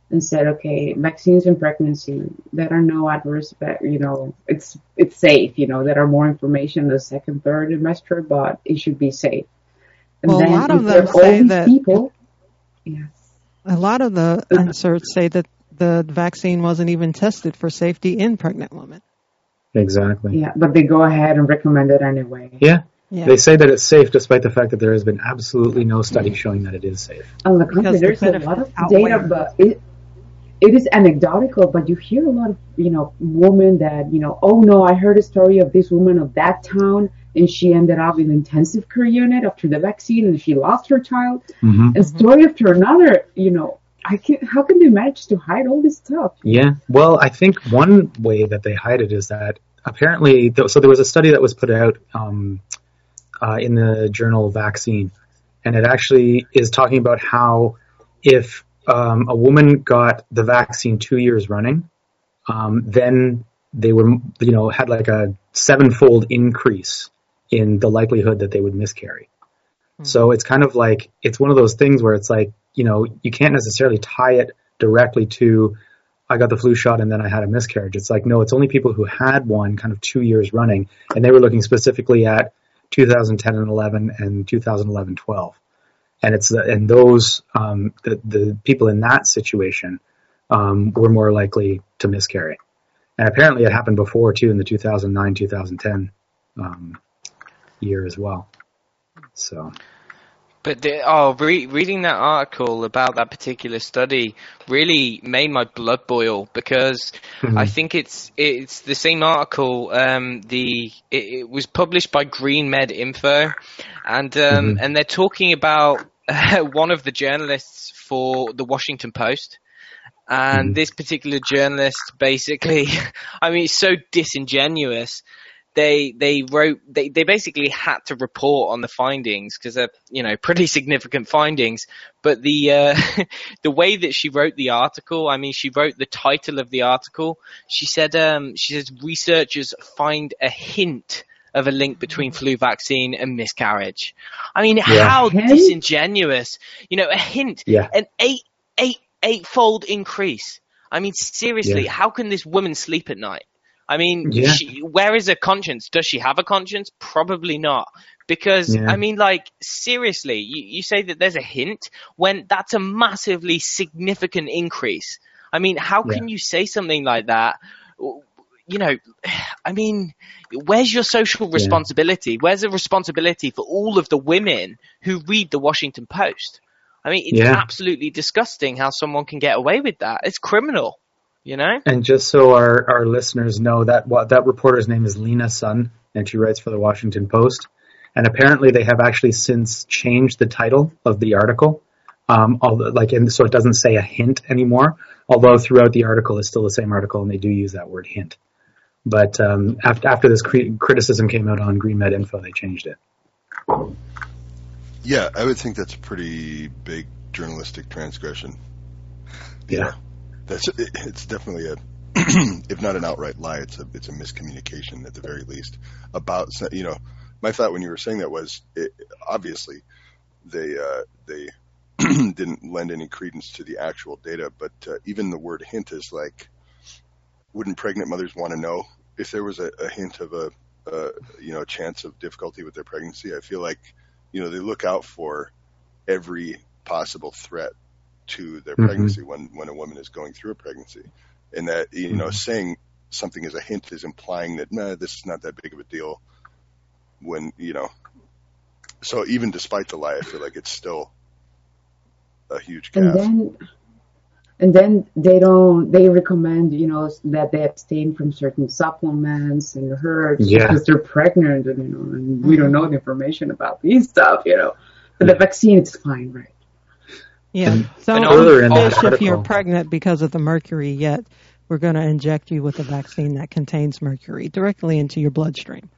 and said okay, vaccines in pregnancy that are no adverse, effect, you know, it's it's safe, you know, that are more information the second, third trimester, but it should be safe. And Well, a lot of them say that- people. Yes. A lot of the inserts say that the vaccine wasn't even tested for safety in pregnant women. Exactly. Yeah, but they go ahead and recommend it anyway. Yeah. Yeah. They say that it's safe despite the fact that there has been absolutely no study showing that it is safe. On the contrary, Because the there's a lot of outweigh data, but it it is anecdotal. But you hear a lot of you know women that you know, oh no, I heard a story of this woman of that town, and she ended up in intensive care unit after the vaccine, and she lost her child, hmm and story after another. You know, I can how can they manage to hide all this stuff? Yeah. Well, I think one way that they hide it is that apparently, th- so there was a study that was put out um, uh, in the journal Vaccine, and it actually is talking about how if um, a woman got the vaccine two years running, um, then they were, you know, had like a sevenfold increase in the likelihood that they would miscarry. So it's kind of like it's one of those things where it's like you know you can't necessarily tie it directly to I got the flu shot and then I had a miscarriage. It's like no, it's only people who had one kind of two years running, and they were looking specifically at 2010 and 11 and 2011 12, and it's the, and those um, the the people in that situation um, were more likely to miscarry, and apparently it happened before too in the 2009 2010 um, year as well. So. But the, oh, re- reading that article about that particular study really made my blood boil because Mhm. I think it's it's the same article. Um, the it, it was published by Green Med Info, and um, Mhm. and they're talking about one of the journalists for the Washington Post. And Mhm. this particular journalist basically, I mean, it's so disingenuous they they wrote they, they basically had to report on the findings because they're you know pretty significant findings but the uh, the way that she wrote the article i mean she wrote the title of the article she said um she says researchers find a hint of a link between flu vaccine and miscarriage i mean Yeah. how Hint? disingenuous you know a hint Yeah. an eight eight eightfold increase i mean seriously Yeah. how can this woman sleep at night I mean, Yeah. she, where is her conscience? Does she have a conscience? Probably not. Because, Yeah. I mean, like, seriously, you, you say that there's a hint when that's a massively significant increase. I mean, how can you say something like that? You know, I mean, where's your social Yeah. responsibility? Where's the responsibility for all of the women who read the Washington Post? I mean, it's Yeah. absolutely disgusting how someone can get away with that. It's criminal, you know? And just so our, our listeners know that what that reporter's name is Lena Sun, and she writes for the Washington Post. And apparently, they have actually since changed the title of the article, um, although, like, and so it doesn't say a hint anymore. Although throughout the article, it's still the same article, and they do use that word hint. But um, after after this cri- criticism came out on Green Med Info, they changed it. Yeah, I would think that's a pretty big journalistic transgression. You Yeah. That's it, it's definitely a, if not an outright lie, it's a it's a miscommunication at the very least about you know. My thought when you were saying that was it, obviously they uh, they didn't lend any credence to the actual data, but uh, even the word hint is like, wouldn't pregnant mothers want to know if there was a, a hint of a, a you know a chance of difficulty with their pregnancy? I feel like you know they look out for every possible threat to their Mhm. pregnancy when when a woman is going through a pregnancy, and that you know Mhm. saying something as a hint is implying that nah, this is not that big of a deal. When you know, so even despite the lie, I feel like it's still a huge And gap. then, and then they don't. They recommend, you know, that they abstain from certain supplements and herbs Yeah. because they're pregnant, and you know, and we don't know the information about these stuff, you know. But the vaccine, it's fine, right? Yeah. And Don't further in eat that fish if you're pregnant because of the mercury, yet we're going to inject you with a vaccine that contains mercury directly into your bloodstream.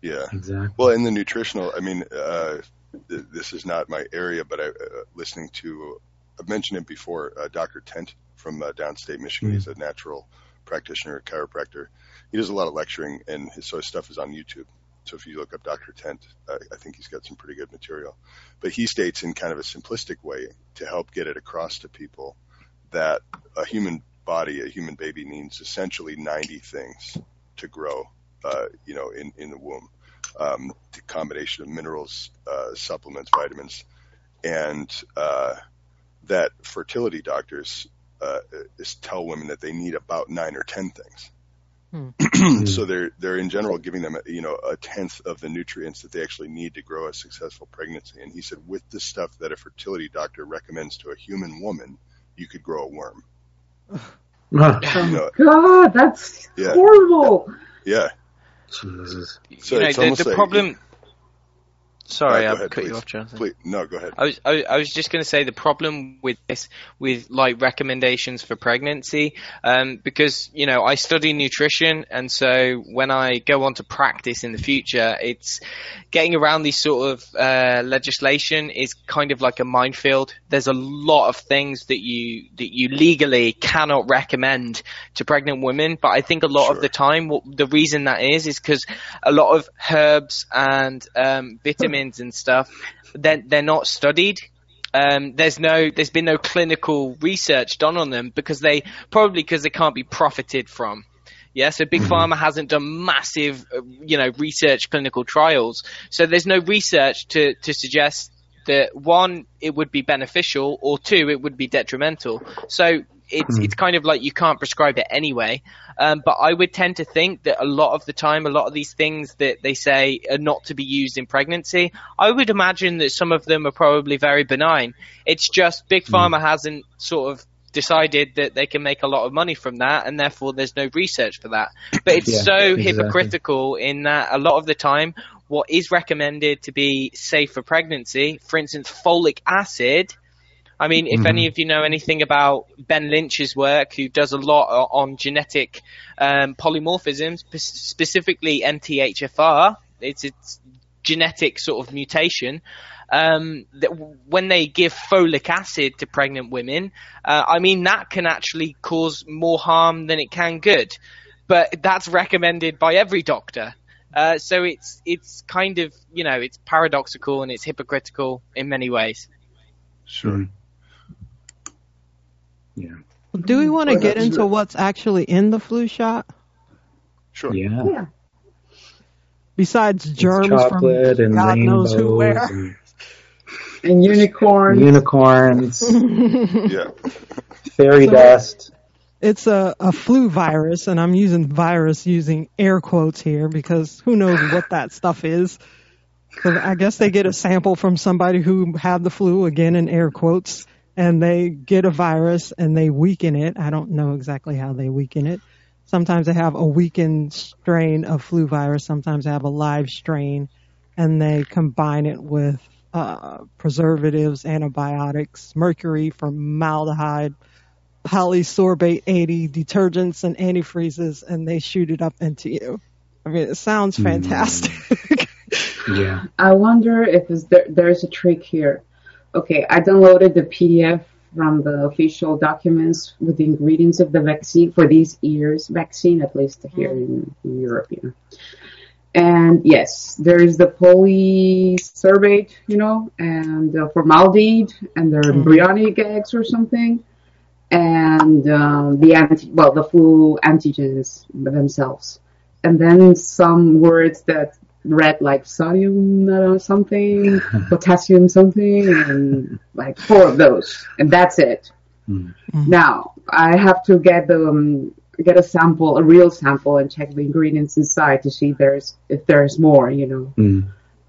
Yeah. Exactly. Well, in the nutritional, I mean, uh, th- this is not my area, but I, uh, listening to, I've mentioned it before, uh, Dr. Tent from uh, downstate Michigan. Mm. He's a natural practitioner, chiropractor. He does a lot of lecturing, and his, so his stuff is on YouTube. So if you look up Dr. Tent, uh, I think he's got some pretty good material. But he states in kind of a simplistic way to help get it across to people that a human body, a human baby, needs essentially 90 things to grow, uh, you know, in, in the womb. Um, the combination of minerals, uh, supplements, vitamins, and uh, that fertility doctors uh, tell women that they need about nine or ten things. So they're they're in general giving them you know a tenth of the nutrients that they actually need to grow a successful pregnancy. And he said with the stuff that a fertility doctor recommends to a human woman, you could grow a worm. Ah, You know, God, that's Yeah. horrible. yeah. Jesus. So you know, the, the like- problem. Sorry, I've ahead, cut you off, Jonathan. Please, no, go ahead. I was, I, I was just going to say the problem with this, with like recommendations for pregnancy, um, because you know I study nutrition, and so when I go on to practice in the future, it's getting around these sort of uh, legislation is kind of like a minefield. There's a lot of things that you that you legally cannot recommend to pregnant women, but I think a lot Sure. of the time, what, the reason that is is because a lot of herbs and um, vitamins and stuff, they're, they're not studied. Um, there's no, there's been no clinical research done on them because they probably because they can't be profited from. Yeah, so big pharma hasn't done massive, uh, you know, research clinical trials. So there's no research to to suggest that one it would be beneficial or two it would be detrimental. So it's Hmm. it's kind of like you can't prescribe it anyway. Um, but I would tend to think that a lot of the time, a lot of these things that they say are not to be used in pregnancy, I would imagine that some of them are probably very benign. It's just big pharma hasn't sort of decided that they can make a lot of money from that and therefore there's no research for that. But it's Yeah, so exactly. hypocritical in that a lot of the time what is recommended to be safe for pregnancy, for instance, folic acid, I mean, if Mhm. any of you know anything about Ben Lynch's work, who does a lot on genetic um, polymorphisms, specifically MTHFR, it's a genetic sort of mutation. Um, that w- when they give folic acid to pregnant women, uh, I mean that can actually cause more harm than it can good. But that's recommended by every doctor. Uh, so it's it's kind of you know it's paradoxical and it's hypocritical in many ways. Sure. Yeah. Do we want to get that's- into what's actually in the flu shot? Sure. Yeah. Yeah. Besides germs chocolate from and God knows who where. and And unicorns. unicorns, Yeah. fairy So- dust. It's a, a flu virus, and I'm using virus using air quotes here because who knows what that stuff is. So I guess they get a sample from somebody who had the flu, again in air quotes, and they get a virus and they weaken it. I don't know exactly how they weaken it. Sometimes they have a weakened strain of flu virus, sometimes they have a live strain, and they combine it with uh, preservatives, antibiotics, mercury, formaldehyde, polysorbate 80 detergents and antifreezes and they shoot it up into you. I mean, it sounds Mm. fantastic. Yeah. I wonder if is there, there's a trick here. Okay, I downloaded the PDF from the official documents with the ingredients of the vaccine for these year's vaccine, at least here in, in Europe. You know. And yes, there is the polysorbate, you know, and the formaldehyde and the embryonic eggs or something, and um, the anti, well, the flu antigens themselves, and then some words that read like sodium uh, something, potassium something, and like four of those, and that's it. Mm. Mhm. Now I have to get the um, get a sample, a real sample, and check the ingredients inside to see if there's if there's more, you know, Mm.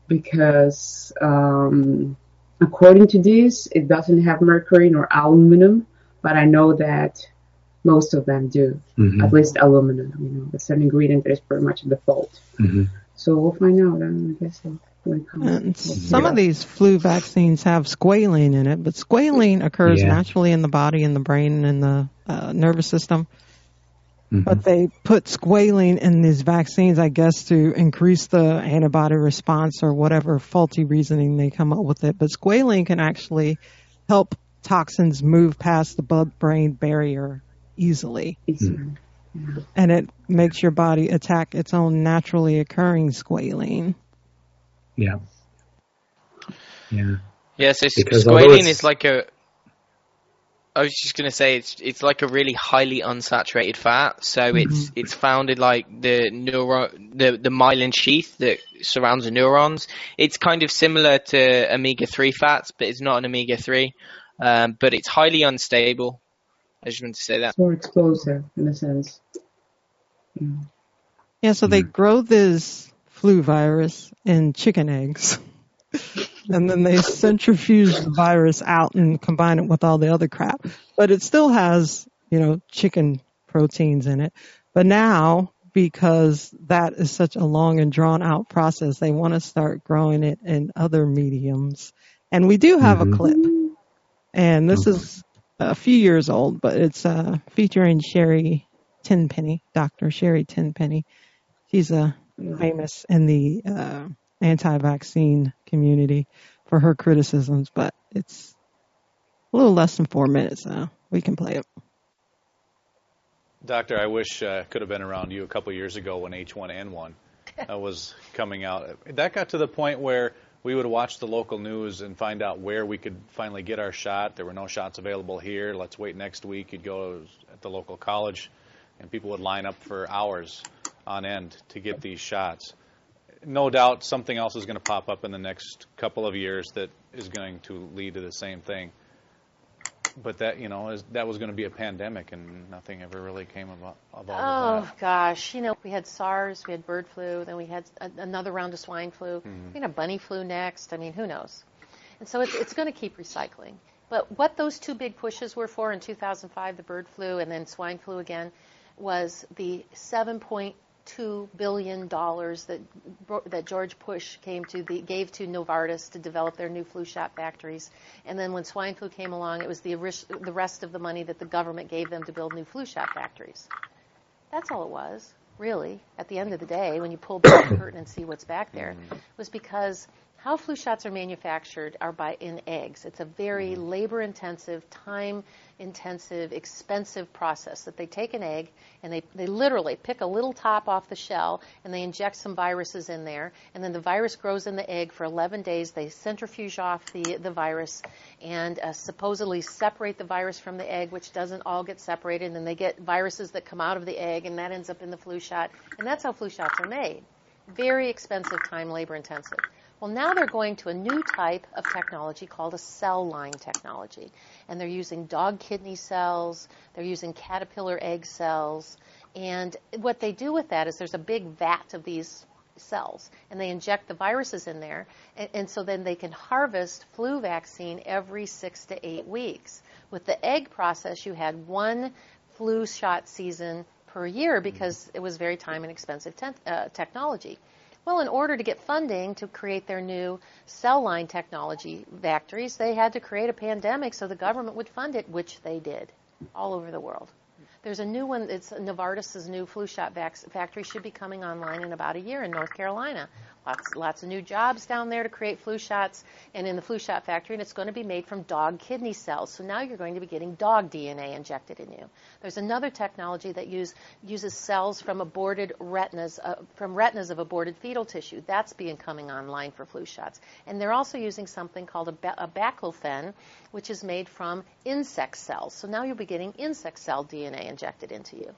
because um, according to this, it doesn't have mercury nor aluminum, but I know that most of them do, Mhm. at least aluminum. You know, it's an ingredient that is pretty much default. Mhm. So we'll find out. um, I guess when it comes. And some of these flu vaccines have squalene in it, but squalene occurs Yeah. naturally in the body, in the brain, and in the uh, nervous system. Mhm. But they put squalene in these vaccines, I guess, to increase the antibody response or whatever faulty reasoning they come up with it. But squalene can actually help toxins move past the blood-brain barrier easily, Easier. and it makes your body attack its own naturally occurring squalene. Yeah. Yeah. Yes, yeah, so Because squalene is like a. I was just gonna say it's it's like a really highly unsaturated fat, so mm-hmm. it's it's found in like the neuro the the myelin sheath that surrounds the neurons. It's kind of similar to omega three fats, but it's not an omega three. Um, but it's highly unstable. I just wanted to say that. It's more explosive in a sense. Yeah. Yeah, so they grow this flu virus in chicken eggs. and then they centrifuge the virus out and combine it with all the other crap. But it still has, you know, chicken proteins in it. But now, because that is such a long and drawn out process, they want to start growing it in other mediums. And we do have Mhm. a clip. And this Okay. is a few years old, but it's uh, featuring Sherry Tenpenny, Dr. Sherry Tenpenny. She's uh, famous in the uh, anti-vaccine community for her criticisms, but it's a little less than four minutes so We can play it. Doctor, I wish uh, could have been around you a couple years ago when H1N1 uh, was coming out. That got to the point where we would watch the local news and find out where we could finally get our shot. There were no shots available here. Let's wait next week. You'd go at the local college, and people would line up for hours on end to get these shots. No doubt something else is going to pop up in the next couple of years that is going to lead to the same thing but that you know is, that was going to be a pandemic, and nothing ever really came about about Oh that. gosh, you know, we had SARS, we had bird flu, then we had a, another round of swine flu. Mm-hmm. We had a bunny flu next. I mean, who knows? And so it's, it's going to keep recycling. But what those two big pushes were for in 2005, the bird flu and then swine flu again, was the 7.2 billion dollars that that George Bush came to the, gave to Novartis to develop their new flu shot factories. And then when swine flu came along, it was the the rest of the money that the government gave them to build new flu shot factories. That's all it was, really. At the end of the day, when you pull back the curtain and see what's back there, mm-hmm. was because How flu shots are manufactured are by in eggs. It's a very labor intensive, time intensive, expensive process that they take an egg and they, they literally pick a little top off the shell and they inject some viruses in there and then the virus grows in the egg for 11 days. They centrifuge off the, the virus and uh, supposedly separate the virus from the egg, which doesn't all get separated. And then they get viruses that come out of the egg and that ends up in the flu shot. And that's how flu shots are made. Very expensive, time, labor intensive. Well, now they're going to a new type of technology called a cell line technology. And they're using dog kidney cells, they're using caterpillar egg cells. And what they do with that is there's a big vat of these cells, and they inject the viruses in there. And, and so then they can harvest flu vaccine every six to eight weeks. With the egg process, you had one flu shot season per year because it was very time and expensive te- uh, technology. Well, in order to get funding to create their new cell line technology factories, they had to create a pandemic so the government would fund it, which they did all over the world. There's a new one. It's Novartis's new flu shot vac- factory should be coming online in about a year in North Carolina. Lots, lots of new jobs down there to create flu shots and in the flu shot factory, and it's going to be made from dog kidney cells. So now you're going to be getting dog DNA injected in you. There's another technology that use, uses cells from aborted retinas, uh, from retinas of aborted fetal tissue. That's being coming online for flu shots. And they're also using something called a, ba- a baclofen, which is made from insect cells. So now you'll be getting insect cell DNA injected into you.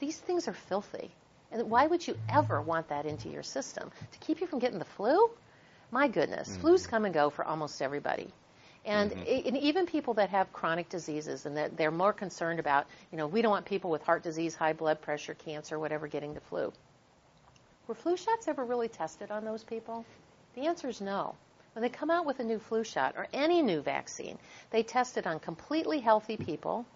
These things are filthy. And why would you ever want that into your system? To keep you from getting the flu? My goodness, mm-hmm. flus come and go for almost everybody. And, mm-hmm. and, even people that have chronic diseases and that they're more concerned about, you know, we don't want people with heart disease, high blood pressure, cancer, whatever getting the flu. Were flu shots ever really tested on those people? The answer is no. When they come out with a new flu shot or any new vaccine, they test it on completely healthy people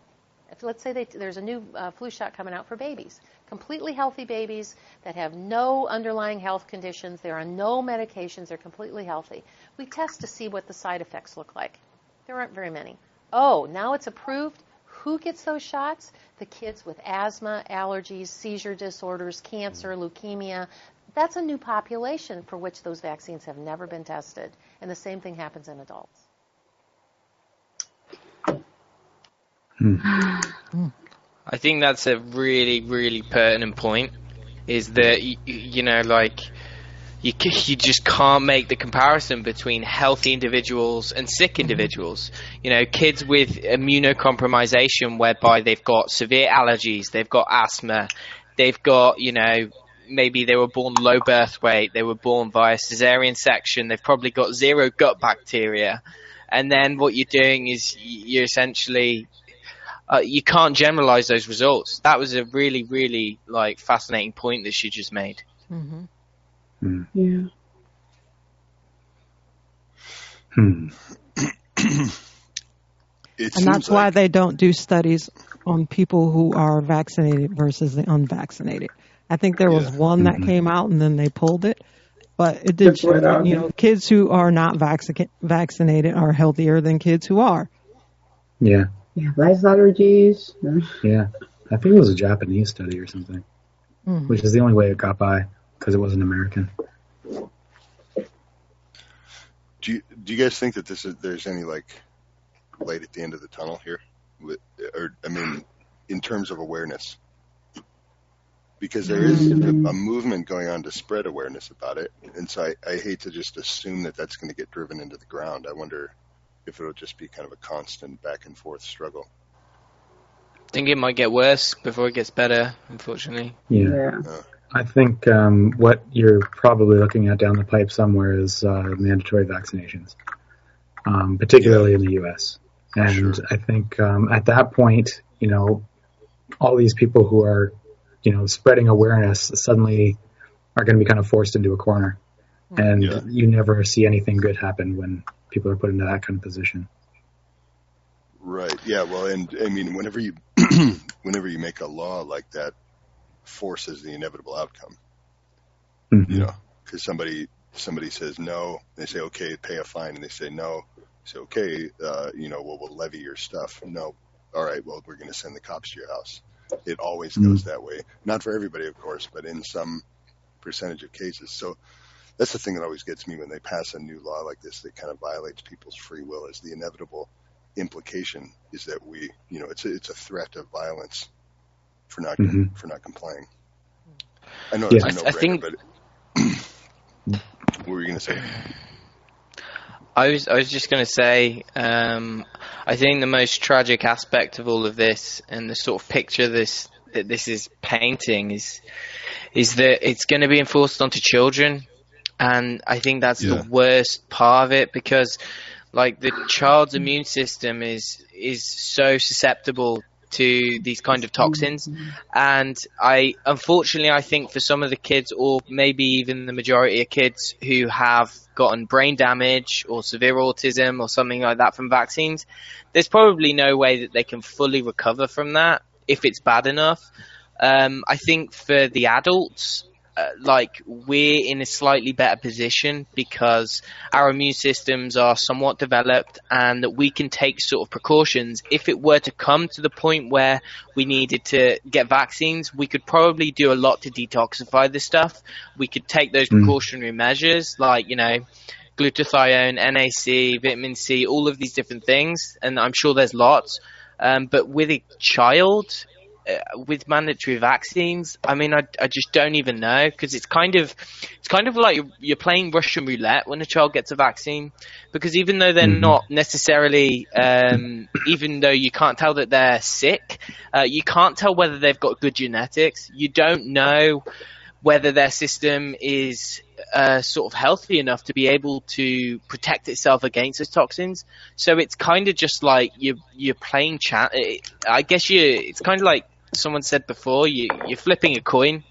if let's say they, there's a new uh, flu shot coming out for babies, completely healthy babies that have no underlying health conditions, there are no medications, they're completely healthy. We test to see what the side effects look like. There aren't very many. Oh, now it's approved. Who gets those shots? The kids with asthma, allergies, seizure disorders, cancer, leukemia. That's a new population for which those vaccines have never been tested. And the same thing happens in adults. I think that's a really, really pertinent point. Is that you, you know, like you you just can't make the comparison between healthy individuals and sick mm-hmm. individuals. You know, kids with immunocompromisation, whereby they've got severe allergies, they've got asthma, they've got you know maybe they were born low birth weight, they were born via cesarean section, they've probably got zero gut bacteria, and then what you're doing is you're essentially uh, you can't generalize those results. That was a really, really like fascinating point that she just made. Mm-hmm. Mm. Yeah. Hmm. and that's like... why they don't do studies on people who are vaccinated versus the unvaccinated. I think there was yeah. one that mm-hmm. came out and then they pulled it, but it did show that you know kids who are not vac- vaccinated are healthier than kids who are. Yeah. Yeah, rice allergies. Yeah, I think it was a Japanese study or something, mm. which is the only way it got by because it wasn't American. Do you do you guys think that this is there's any like light at the end of the tunnel here, With, or I mean, in terms of awareness? Because there is a, a movement going on to spread awareness about it, and so I, I hate to just assume that that's going to get driven into the ground. I wonder if it'll just be kind of a constant back and forth struggle. I think it might get worse before it gets better, unfortunately. Yeah. yeah. I think um, what you're probably looking at down the pipe somewhere is uh, mandatory vaccinations, um, particularly yeah. in the U.S. And sure. I think um, at that point, you know, all these people who are, you know, spreading awareness suddenly are going to be kind of forced into a corner, and yeah. you never see anything good happen when people are put into that kind of position. Right. Yeah. Well, and I mean, whenever you whenever you make a law like that, forces the inevitable outcome. Mm-hmm. You know, because somebody somebody says no, they say okay, pay a fine, and they say no, say okay, uh, you know, well we'll levy your stuff. No, all right, well we're going to send the cops to your house. It always mm-hmm. goes that way. Not for everybody, of course, but in some percentage of cases. So that's the thing that always gets me when they pass a new law like this that kind of violates people's free will. Is the inevitable implication is that we, you know, it's a, it's a threat of violence for not Mhm. for not complying. I know Yeah. it's a I- I no-brainer, think- but what were you going to say? I was I was just going to say, um, I think the most tragic aspect of all of this and the sort of picture this that this is painting is is that it's going to be enforced onto children, and I think that's Yeah. the worst part of it because, like, the child's immune system is is so susceptible to these kind of toxins and I unfortunately I think for some of the kids or maybe even the majority of kids who have gotten brain damage or severe autism or something like that from vaccines there's probably no way that they can fully recover from that if it's bad enough um, I think for the adults uh, like we're in a slightly better position because our immune systems are somewhat developed and that we can take sort of precautions. If it were to come to the point where we needed to get vaccines, we could probably do a lot to detoxify this stuff. We could take those Mm. precautionary measures like, you know, glutathione, NAC, vitamin C, all of these different things. And I'm sure there's lots. Um, but with a child, with mandatory vaccines, I mean, I, I just don't even know because it's kind of it's kind of like you're, you're playing Russian roulette when a child gets a vaccine because even though they're Mhm. not necessarily, um, even though you can't tell that they're sick, uh, you can't tell whether they've got good genetics. You don't know whether their system is uh, sort of healthy enough to be able to protect itself against those toxins. So it's kind of just like you're you're playing chat. I guess you. It's kind of like someone said before. You you're flipping a coin,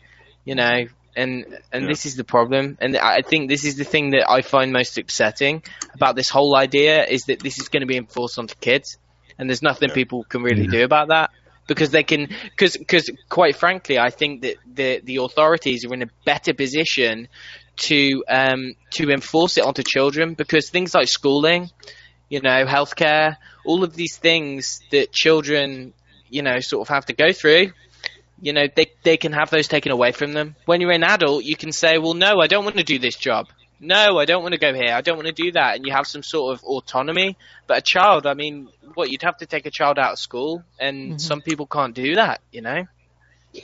you know. And and Yeah. this is the problem. And I think this is the thing that I find most upsetting about this whole idea is that this is going to be enforced onto kids, and there's nothing Yeah. people can really do about that because they can because because quite frankly I think that the the authorities are in a better position to um to enforce it onto children because things like schooling you know healthcare all of these things that children you know sort of have to go through you know they they can have those taken away from them when you're an adult you can say well no I don't want to do this job no I don't want to go here I don't want to do that and you have some sort of autonomy but a child I mean what you'd have to take a child out of school and Mhm. some people can't do that you know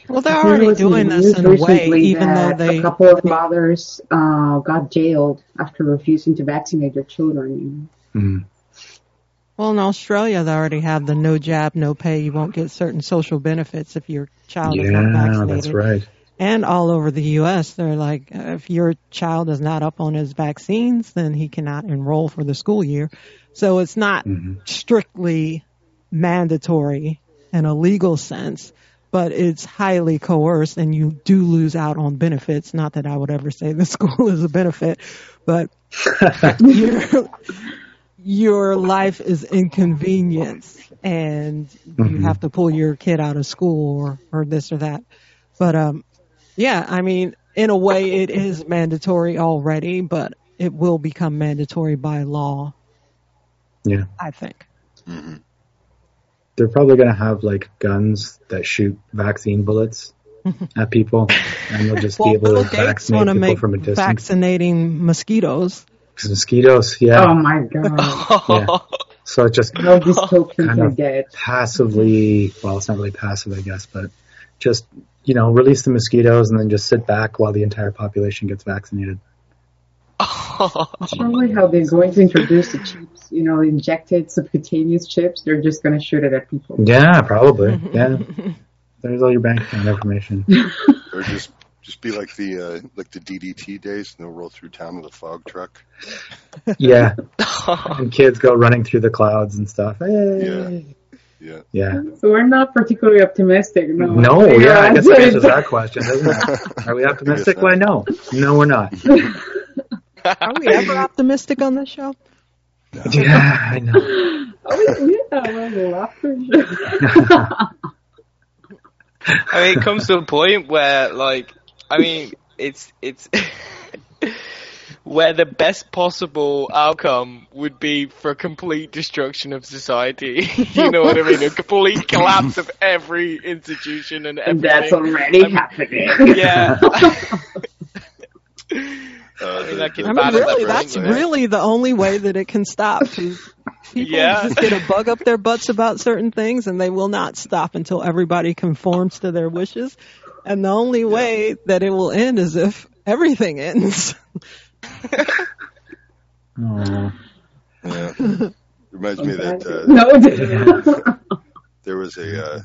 Well, they're already it was in doing this news in a way, recently even though that they. a couple of mothers uh, got jailed after refusing to vaccinate their children. Mm. Well, in Australia, they already have the no jab, no pay. You won't get certain social benefits if your child is not Yeah, vaccinated. that's right. And all over the U.S., they're like, uh, if your child is not up on his vaccines, then he cannot enroll for the school year. So it's not hmm strictly mandatory in a legal sense, but it's highly coerced and you do lose out on benefits. Not that I would ever say the school is a benefit, but your, your life is inconvenienced and you Mhm. have to pull your kid out of school or, or this or that. But, um, yeah, I mean, in a way it is mandatory already, but it will become mandatory by law. Yeah. I think. hmm They're probably going to have like guns that shoot vaccine bullets at people, and they'll just Well, be able Bill to Gates vaccinate want to people make from a distance. vaccinating mosquitoes. 'Cause mosquitoes, yeah. Oh my god. So it just How dystopian Kind of. it get? passively, well, it's not really passive, I guess, but just you know, release the mosquitoes and then just sit back while the entire population gets vaccinated. It's probably how they're going to introduce the chips, you know, injected subcutaneous chips. They're just going to shoot it at people. Yeah, probably. Yeah, there's all your bank account information. Or just just be like the uh, like the DDT days, and they'll roll through town with a fog truck. Yeah, and kids go running through the clouds and stuff. Hey. Yeah. Yeah. So we're not particularly optimistic. No. No, yeah, I guess that answers that question, doesn't it? Are we optimistic? Why no? No, we're not. Are we ever optimistic on this show? Yeah, I know. Oh, yeah, well, the laughter. I mean, it comes to a point where, like, I mean, it's it's where the best possible outcome would be for complete destruction of society. you know what I mean? A complete collapse of every institution and And everything. that's already I'm- happening. yeah. Uh, I can the- I mean, really, that's anyway. really the only way that it can stop. People Yeah. just get a bug up their butts about certain things, and they will not stop until everybody conforms to their wishes. And the only way that it will end is if everything ends. Yeah. Reminds me that uh, no, there was a uh,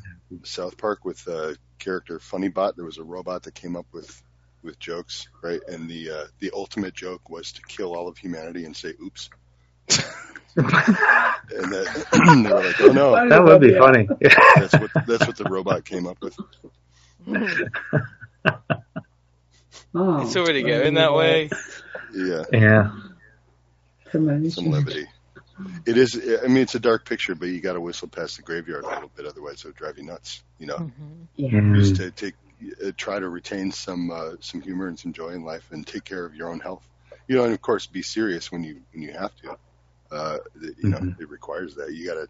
South Park with uh, character Funny Bot. There was a robot that came up with with jokes, right? And the uh, the ultimate joke was to kill all of humanity and say "oops." and that, they were like, "Oh no!" That would be funny. That's what that's what the robot came up with. Oh, It's already going that way. Yeah, yeah. some levity. It is. I mean, it's a dark picture, but you got to whistle past the graveyard a little bit, otherwise it'll drive you nuts. You know, Yeah. just to take uh, try to retain some uh, some humor and some joy in life, and take care of your own health. You know, and of course, be serious when you when you have to. Uh, th- you know, Mhm. it requires that. You gotta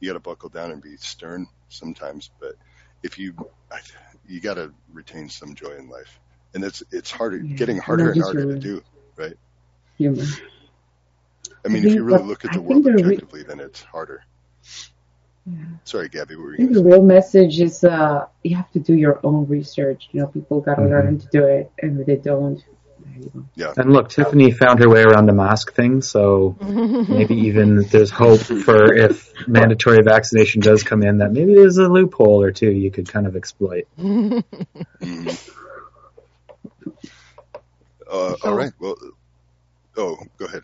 you gotta buckle down and be stern sometimes, but if you I, you gotta retain some joy in life, and it's it's harder, Yeah. getting harder and harder to do, right? Humor. I mean, I if you really look at the think world the re- objectively, then it's harder. Yeah. Sorry, Gabby, what were I think the real message is uh, you have to do your own research. You know, people got to Mhm. learn to do it, and if they don't, there you go. And look, Tiffany found her way around the mask thing, so maybe even there's hope for if mandatory vaccination does come in that maybe there's a loophole or two you could kind of exploit. Mhm. Uh, all right. Well, oh, go ahead.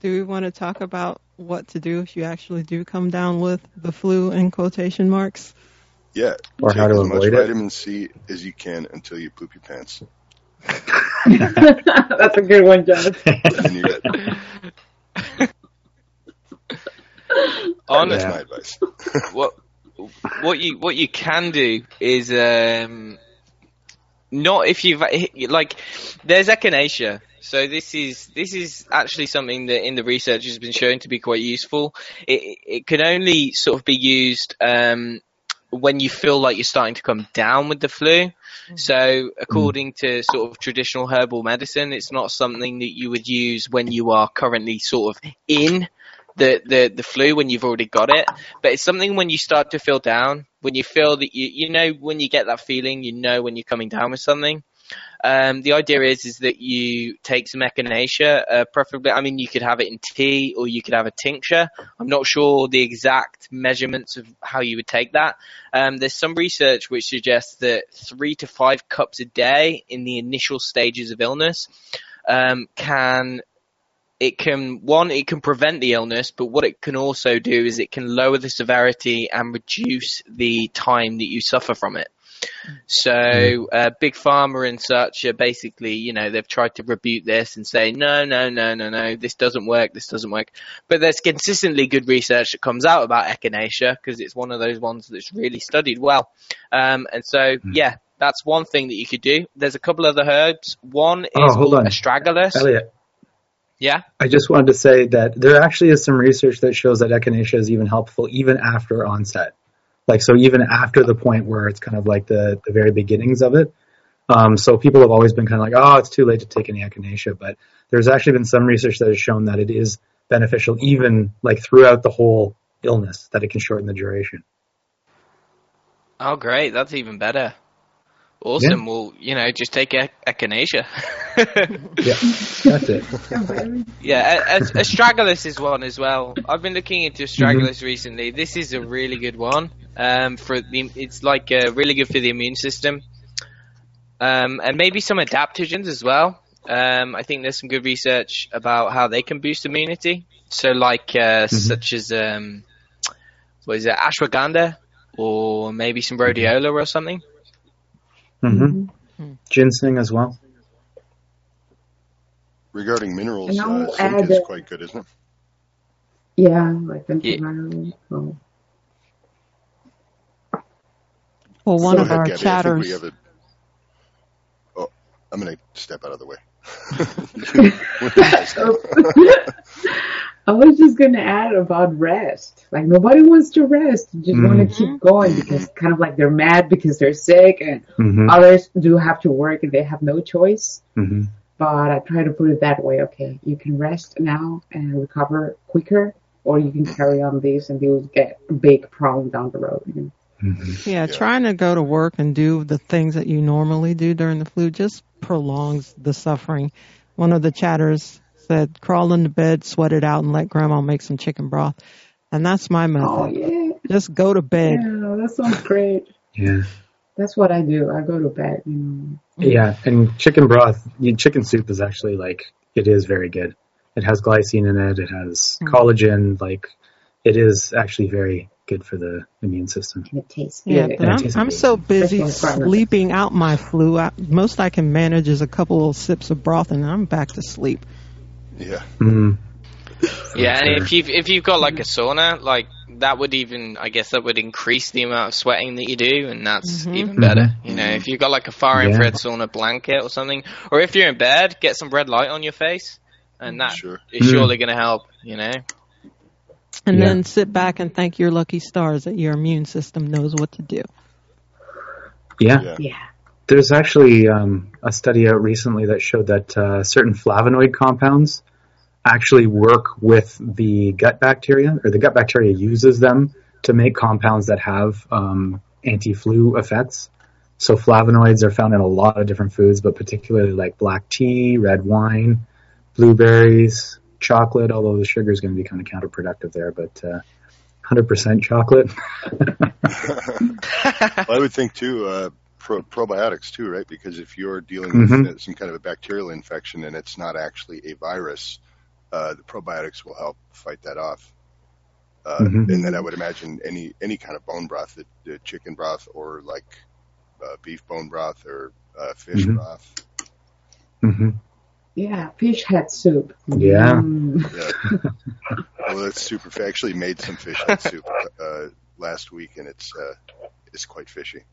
do we want to talk about what to do if you actually do come down with the flu in quotation marks? Yeah. Or take how to as much it. vitamin C as you can until you poop your pants. That's a good one, John. And. Honest, That's Yeah. my advice. what what you what you can do is um not if you've like there's echinacea so this is this is actually something that in the research has been shown to be quite useful it it can only sort of be used um when you feel like you're starting to come down with the flu. Hmm. So according to sort of traditional herbal medicine it's not something that you would use when you are currently sort of in the, the, the flu when you've already got it, but it's something when you start to feel down, when you feel that you, you know, when you get that feeling, you know when you're coming down with something. Um, the idea is, is that you take some echinacea, uh, preferably, I mean, you could have it in tea or you could have a tincture. I'm not sure the exact measurements of how you would take that. Um, there's some research which suggests that three to five cups a day in the initial stages of illness, um, can it can one it can prevent the illness but what it can also do is it can lower the severity and reduce the time that you suffer from it so uh, big pharma and such are basically you know they've tried to rebuke this and say no no no no no this doesn't work this doesn't work. But there's consistently good research that comes out about echinacea because it's one of those ones that's really studied well. Um, and so yeah that's one thing that you could do. There's a couple other herbs. One is Oh, hold on. astragalus. Elliot, yeah? I just wanted to say that there actually is some research that shows that echinacea is even helpful even after onset. Like, so even after the point where it's kind of like the, the very beginnings of it. Um, so people have always been kind of like, oh, it's too late to take any echinacea. But there's actually been some research that has shown that it is beneficial even like throughout the whole illness, that it can shorten the duration. Oh, great. That's even better. Awesome. Well, you know, just take e- echinacea. Yeah, that's it. yeah, astragalus is one as well. I've been looking into astragalus recently. This is a really good one. Um, for the, it's like uh, really good for the immune system. Um, and maybe some adaptogens as well. Um, I think there's some good research about how they can boost immunity. So, like uh, such as um, what is it, ashwagandha, or maybe some rhodiola or something. Mm-hmm. Ginseng as well. Regarding minerals, And uh, zinc add is quite good, isn't it? Yeah, like antiviral. Oh. Well, one Go of ahead, our Gabby. Chatters. we a... Oh, I'm going to step out of the way. I was just gonna add about rest. Like nobody wants to rest. You just want to keep going because kind of like they're mad because they're sick, and hmm others do have to work and they have no choice. hmm but I try to put it that way. Okay, you can rest now and recover quicker, or you can carry on this and you'll get a big problem down the road. You know? Mhm. Yeah, trying to go to work and do the things that you normally do during the flu just prolongs the suffering. One of the chatters said, crawl into bed, sweat it out, and let grandma make some chicken broth. And that's my method. Oh yeah, Just go to bed. yeah, that sounds great. Yeah. That's what I do. I go to bed. You know. Yeah, and chicken broth, chicken soup is actually like it is very good. It has glycine in it. It has Mm. collagen. Like it is actually very good for the immune system. It tastes Yeah, good. but I'm, tastes I'm so busy Especially on farmers. sleeping out my flu. I, most I can manage is a couple of sips of broth, and I'm back to sleep. Yeah. Mm. Yeah, and if you've if you've got like a sauna, like that would even I guess that would increase the amount of sweating that you do, and that's Mhm. even better. You know, if you've got like a far Yeah. infrared sauna blanket or something, or if you're in bed, get some red light on your face, and that Sure. is Mm. surely going to help. You know. And Yeah. then sit back and thank your lucky stars that your immune system knows what to do. Yeah. Yeah. Yeah. There's actually um, a study out recently that showed that uh, certain flavonoid compounds actually work with the gut bacteria, or the gut bacteria uses them to make compounds that have um, anti-flu effects. So flavonoids are found in a lot of different foods, but particularly like black tea, red wine, blueberries, chocolate. Although the sugar is going to be kind of counterproductive there, but uh, 100% chocolate. Well, I would think too, uh, pro- probiotics too, right? Because if you're dealing Mhm. with uh, some kind of a bacterial infection and it's not actually a virus, uh, the probiotics will help fight that off. Uh, Mhm. And then I would imagine any any kind of bone broth, the, the chicken broth or like uh, beef bone broth or uh, fish Mhm. broth. Yeah, fish head soup. Yeah. Mm. Yeah. well, that's super. I actually made some fish head soup uh, last week, and it's uh, it's quite fishy.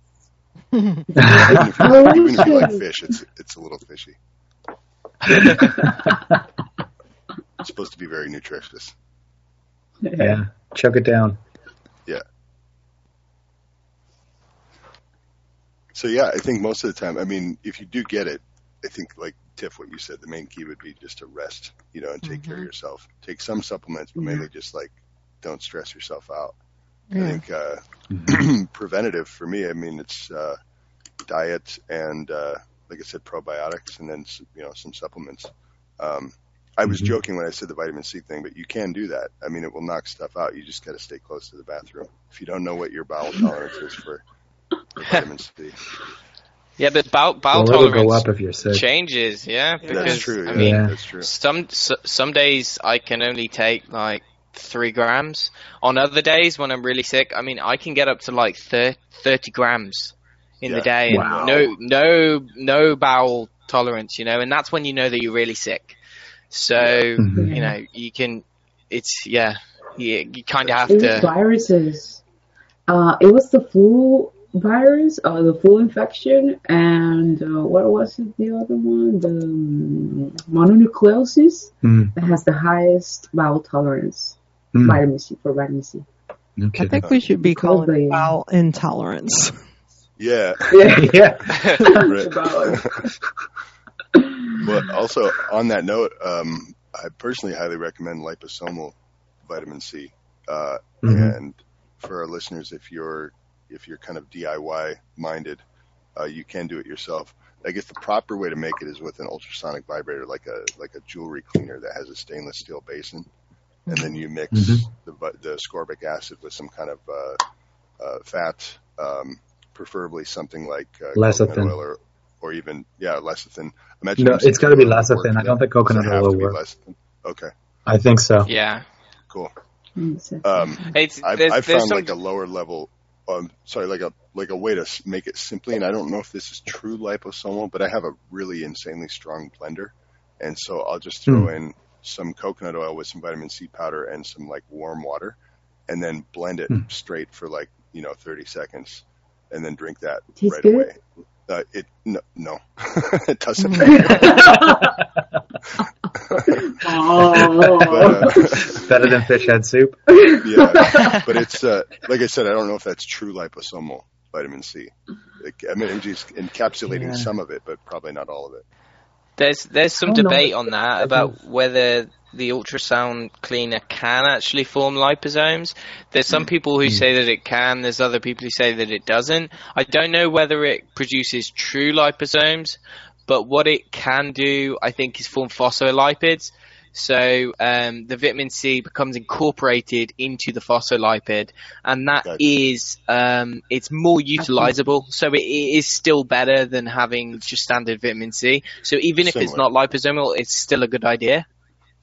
Even if, you, even if you like fish, it's it's a little fishy. It's supposed to be very nutritious. Yeah, choke it down. Yeah. So yeah, I think most of the time, I mean, if you do get it, I think like Tiff, what you said, the main key would be just to rest, you know, and take care of yourself. Take some supplements, but mainly just like don't stress yourself out. I think uh, Mhm. preventative for me. I mean, it's uh, diet and uh, like I said, probiotics, and then s- you know some supplements. Um, I was Mhm. joking when I said the vitamin C thing, but you can do that. I mean, it will knock stuff out. You just got to stay close to the bathroom. If you don't know what your bowel tolerance is for, for vitamin C, Yeah, but bowel, bowel Well, it'll go tolerance up if you're sick. changes. Yeah, because that's true. I mean, Yeah. that's true. some s- some days I can only take like three grams. On other days when I'm really sick, I mean, I can get up to like thir- 30 grams in the day. Wow. No, no, no bowel tolerance, you know, and that's when you know that you're really sick. So Mhm. you know, you can. It's yeah, you, you kind of have It was to. viruses. Uh, it was the flu virus, uh, the flu infection, and uh, what was it? The other one, the um, mononucleosis, Mm, that has the highest bowel tolerance. mm, Vitamin C for vitamin C. no I think we should be calling Probably. it bowel intolerance. Yeah. Yeah. yeah. But also on that note, um, I personally highly recommend liposomal vitamin C. Uh, Mhm. And for our listeners, if you're if you're kind of DIY minded, uh, you can do it yourself. I guess the proper way to make it is with an ultrasonic vibrator, like a like a jewelry cleaner that has a stainless steel basin, and then you mix Mhm. the the ascorbic acid with some kind of uh, uh, fat, um, preferably something like uh, Lecithin. coconut oil or or even yeah lecithin. Imagine No, it's gotta be coconut oil lecithin. I don't think coconut Does it have oil to be work. lecithin? Okay, I think so. yeah, cool. Mm, Um, it's I've, there's, I've there's found some like a lower level, um, sorry, like a like a way to make it simply, and I don't know if this is true liposomal, but I have a really insanely strong blender, and so I'll just throw Hmm. in some coconut oil with some vitamin C powder and some like warm water, and then blend it Hmm. straight for like you know 30 seconds, and then drink that Tastes right good? away. Uh, it no no it doesn't. oh. but, uh, Better than fish head soup. yeah, but it's uh, like I said, I don't know if that's true liposomal vitamin C. Like, I mean, I'm encapsulating Yeah. some of it, but probably not all of it. There's there's some no. debate on that about whether the ultrasound cleaner can actually form liposomes. There's some people who say that it can. There's other people who say that it doesn't. I don't know whether it produces true liposomes, but what it can do, I think, is form phospholipids. So um, the vitamin C becomes incorporated into the phospholipid, and that Gotcha. is um, it's more utilizable. So it, it is still better than having just standard vitamin C. So even if it's not liposomal, it's still a good idea.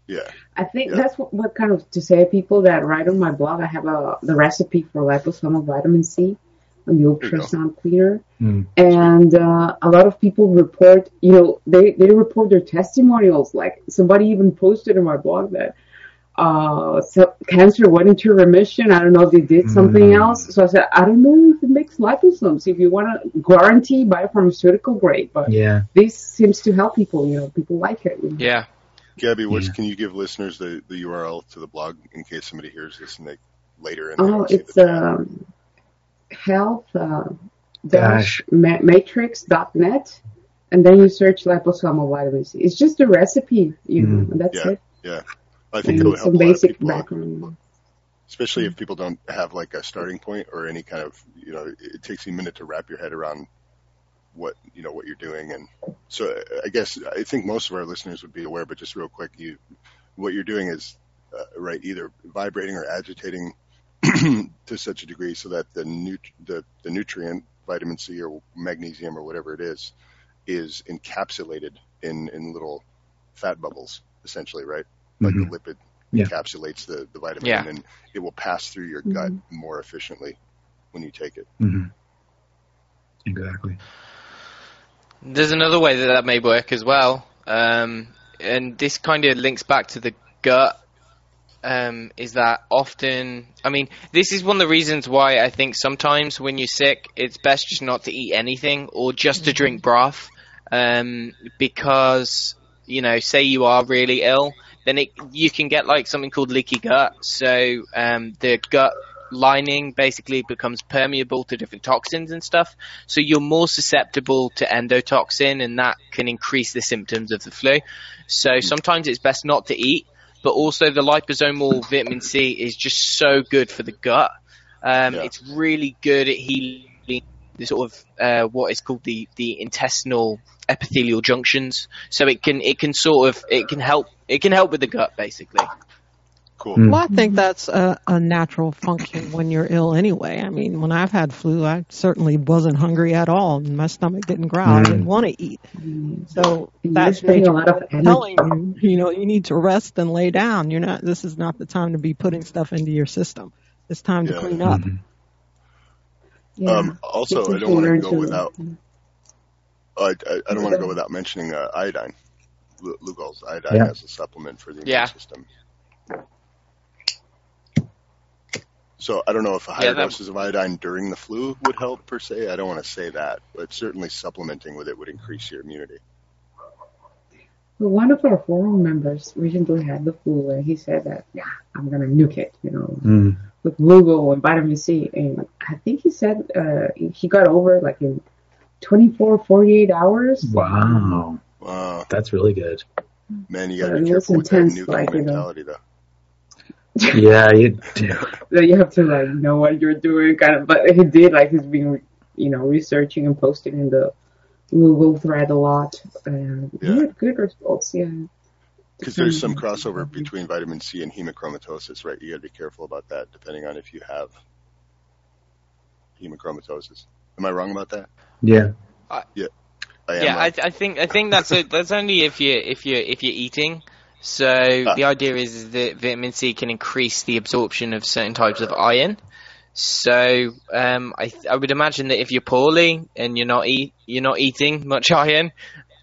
Yeah. I think Yeah. that's what, what kind of to say to people that write on my blog. I have a the recipe for liposomal vitamin C on the ultrasound cleaner, Mm. and uh, a lot of people report. You know, they they report their testimonials. Like somebody even posted in my blog that uh, so cancer went into remission. I don't know if they did something Mm. else. So I said, I don't know if it makes liposomes. If you want to guarantee biopharmaceutical grade, but Yeah. this seems to help people. You know, people like it. you know. Yeah. Gabby, what's, Yeah. can you give listeners the, the URL to the blog in case somebody hears this and they later and they Oh, it's the chat? um, health uh, Dash. dash ma- matrix.net, and then you search liposomal vitamin C. It's just a recipe, you know, Mm. and that's Yeah. it. Yeah. I think that And would help some a lot of basic people, background. especially if people don't have like a starting point or any kind of, you know, it, it takes you a minute to wrap your head around what, you know, what you're doing. And so uh, I guess I think most of our listeners would be aware, but just real quick, you, what you're doing is, uh, right, either vibrating or agitating to such a degree so that the, nut- the, the nutrient, vitamin C or magnesium or whatever it is, is encapsulated in, in little fat bubbles, essentially, right? Like Mhm. the lipid Yeah. encapsulates the, the vitamin Yeah. and it will pass through your gut more efficiently when you take it. hmm Exactly. There's another way that that may work as well, um, and this kind of links back to the gut. Um, is that often? I mean, this is one of the reasons why I think sometimes when you're sick, it's best just not to eat anything or just to drink broth, um, because you know, say you are really ill, then it you can get like something called leaky gut. So um, the gut lining basically becomes permeable to different toxins and stuff. So you're more susceptible to endotoxin, and that can increase the symptoms of the flu. So sometimes it's best not to eat, but also the liposomal vitamin C is just so good for the gut. Um, Yeah. It's really good at healing the sort of uh, what is called the the intestinal epithelial junctions. So it can it can sort of it can help it can help with the gut basically. Cool. Mm. Well, I think that's a, a natural function when you're ill anyway. I mean, when I've had flu, I certainly wasn't hungry at all, and my stomach didn't growl. I Mm. didn't want to eat. Mm. So You're that's nature a lot of telling you, you know, you need to rest and lay down. You're not. This is not the time to be putting stuff into your system. It's time to clean up. Mhm. Yeah. Um, also, I don't want to go without. I, I, I don't want to go without mentioning uh, iodine. Lu- Lugol's iodine Yeah. as a supplement for the immune Yeah. system. So I don't know if a higher Yeah, that- doses of iodine during the flu would help per se. I don't want to say that, but certainly supplementing with it would increase your immunity. Well, one of our forum members recently had the flu, and he said that, yeah, I'm gonna nuke it, you know, Mm. with Lugol and vitamin C. And I think he said uh, he got over it like in 24, 48 hours. Wow. Wow, That's really good. man, you got to Uh, be it was careful with that intense, nuking like, you know. mentality, though. Yeah, you do. that you have to like know what you're doing, kind of. But he did like he's been, you know, researching and posting in the Google thread a lot, and Yeah. he had good results. Yeah. Because there's some crossover between vitamin C and hemochromatosis, right? You got to be careful about that, depending on if you have hemochromatosis. Am I wrong about that? Yeah. I am. yeah, wrong. I, I think I think that's it. that's only if you if you if you're eating. So Ah. the idea is that vitamin C can increase the absorption of certain types of iron. So um, I I would imagine that if you're poorly and you're not eat you're not eating much iron,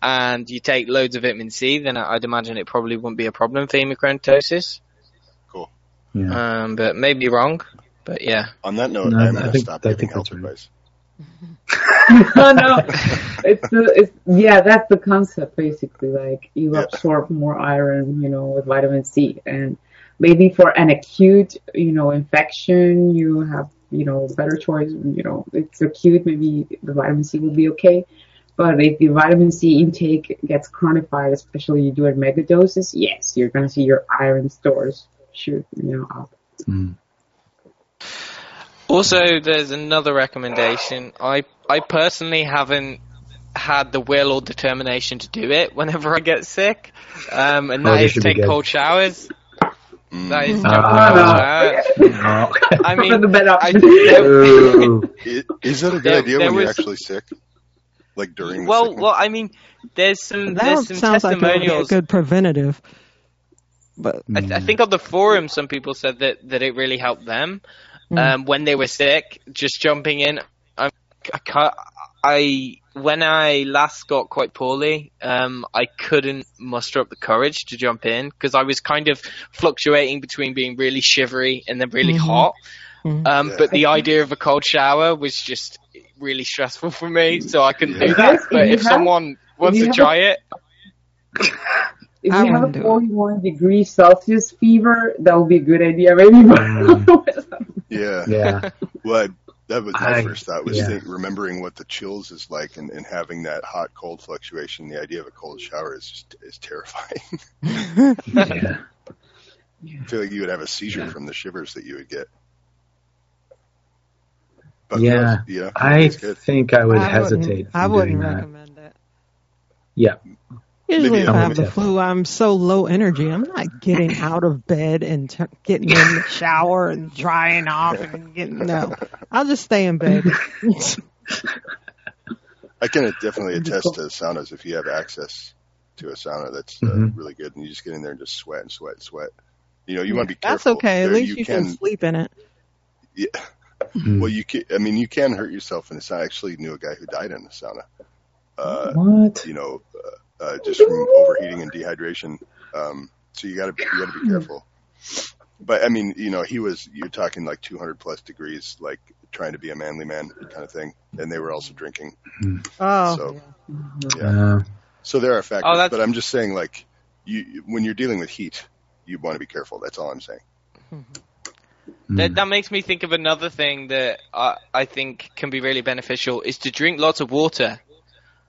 and you take loads of vitamin C, then I'd imagine it probably wouldn't be a problem for hemochromatosis. cool. Yeah. Um, but maybe wrong. But yeah, On that note, No, I'm I going to think- stop I giving think health that's right. advice. no, no, it's the, it's yeah, that's the concept basically. Like you Yeah. absorb more iron, you know, with vitamin C, and maybe for an acute, you know, infection, you have, you know, better choice. You know, it's acute, maybe the vitamin C will be okay. But if the vitamin C intake gets chronified, especially you do it mega doses, yes, you're gonna see your iron stores shoot, you know, up. Mm. Also, there's another recommendation. I I personally haven't had the will or determination to do it whenever I get sick, um, and Oh, that this is take cold showers. Mm. That is No, jump Ah. cold showers. No. I mean, the better I, option. Is that a good There- idea there when you're actually sick? Like during the well, sickness? well, I mean, there's some That there's some sounds like it would be a good preventative. But I, th- I think on the forum, some people said that, that it really helped them Mm. Um, when they were sick, just jumping in. I, I, can't, I when I last got quite poorly, um, I couldn't muster up the courage to jump in because I was kind of fluctuating between being really shivery and then really Mhm. hot. Mhm. Um, Yeah. But the idea of a cold shower was just really stressful for me, so I couldn't Yeah. do that. But you if have- someone wants you to have try it, If I you have a 41 degree Celsius fever, that would be a good idea, maybe. Mm. yeah. Yeah. Well, I, that was my I- first thought was yeah. think, remembering what the chills is like and, and having that hot cold fluctuation. The idea of a cold shower is just is terrifying. Yeah. I feel like you would have a seizure Yeah. from the shivers that you would get. But Yeah. yeah, I think I would I hesitate. Wouldn't, I wouldn't doing that. recommend it. Yeah. Usually, if a I have the bit. flu, I'm so low energy. I'm not getting out of bed and t- getting in the shower and drying off and getting no. I'll just stay in bed. I can definitely attest to saunas if you have access to a sauna that's uh, Mhm. really good, and you just get in there and just sweat and sweat and sweat. You know, you want to be That's careful. okay. At least you, can, sleep in it. Yeah. Mm. Well, you can. I mean, you can hurt yourself in a sauna. I actually knew a guy who died in a sauna. Uh, what? you know, uh, uh, just from overheating and dehydration. Um, so you got to you got to be careful. But I mean, you know, he was you're talking like 200 plus degrees, like trying to be a manly man kind of thing, and they were also drinking. Oh, So- yeah. Yeah. Uh, So there are factors, Oh, but I'm just saying, like, you when you're dealing with heat, you want to be careful. That's all I'm saying. That, mm. that makes me think of another thing that I, I think can be really beneficial is to drink lots of water.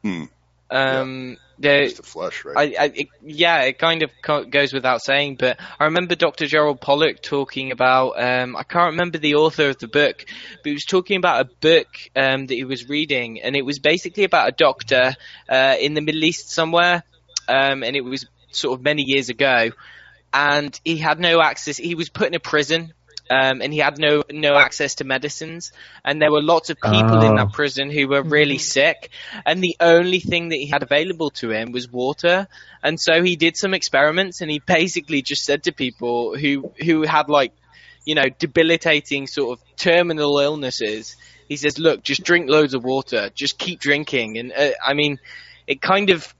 Hmm. Um, Just to flush, right? I, I, it, yeah, it kind of co- goes without saying, but I remember Dr. Gerald Pollack talking about, um, I can't remember the author of the book, but he was talking about a book um, that he was reading, and it was basically about a doctor uh, in the Middle East somewhere, um, and it was sort of many years ago, and he had no access, he was put in a prison. Um, and he had no no access to medicines, and there were lots of people in Oh. that prison who were really sick, and the only thing that he had available to him was water. And so he did some experiments, and he basically just said to people who who had like, you know, debilitating sort of terminal illnesses, he says, "Look, just drink loads of water, just keep drinking." And uh, I mean, it kind of.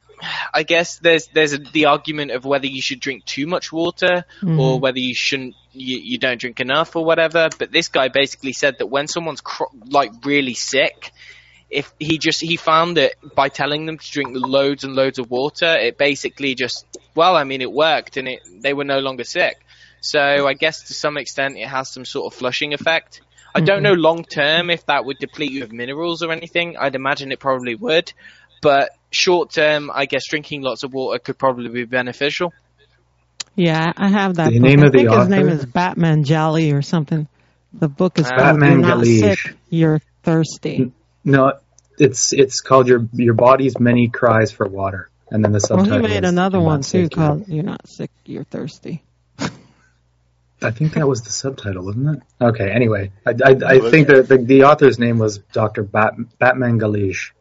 I guess there's there's a, the argument of whether you should drink too much water mm-hmm. or whether you shouldn't you, you don't drink enough or whatever. But this guy basically said that when someone's cro- like really sick, if he just he found that by telling them to drink loads and loads of water, it basically just well, I mean, it worked and it they were no longer sick. So I guess to some extent it has some sort of flushing effect. I don't mm-hmm. know long term if that would deplete you of minerals or anything. I'd imagine it probably would, but short term, I guess drinking lots of water could probably be beneficial. Yeah, I have that. The book. name I of the think his name is Batman Jolly or something. The book is Uh, called Batman You're Not Sick, You're Thirsty. No, it's it's called your your body's many cries for water, and then the subtitle. Well, subtitle. he made is another You're one Not too Sick, You're- called You're Not Sick, You're Thirsty. I think that was the subtitle, wasn't it? Okay. Anyway, I I, I think that the, the author's name was Doctor Bat, Batmanghelidj.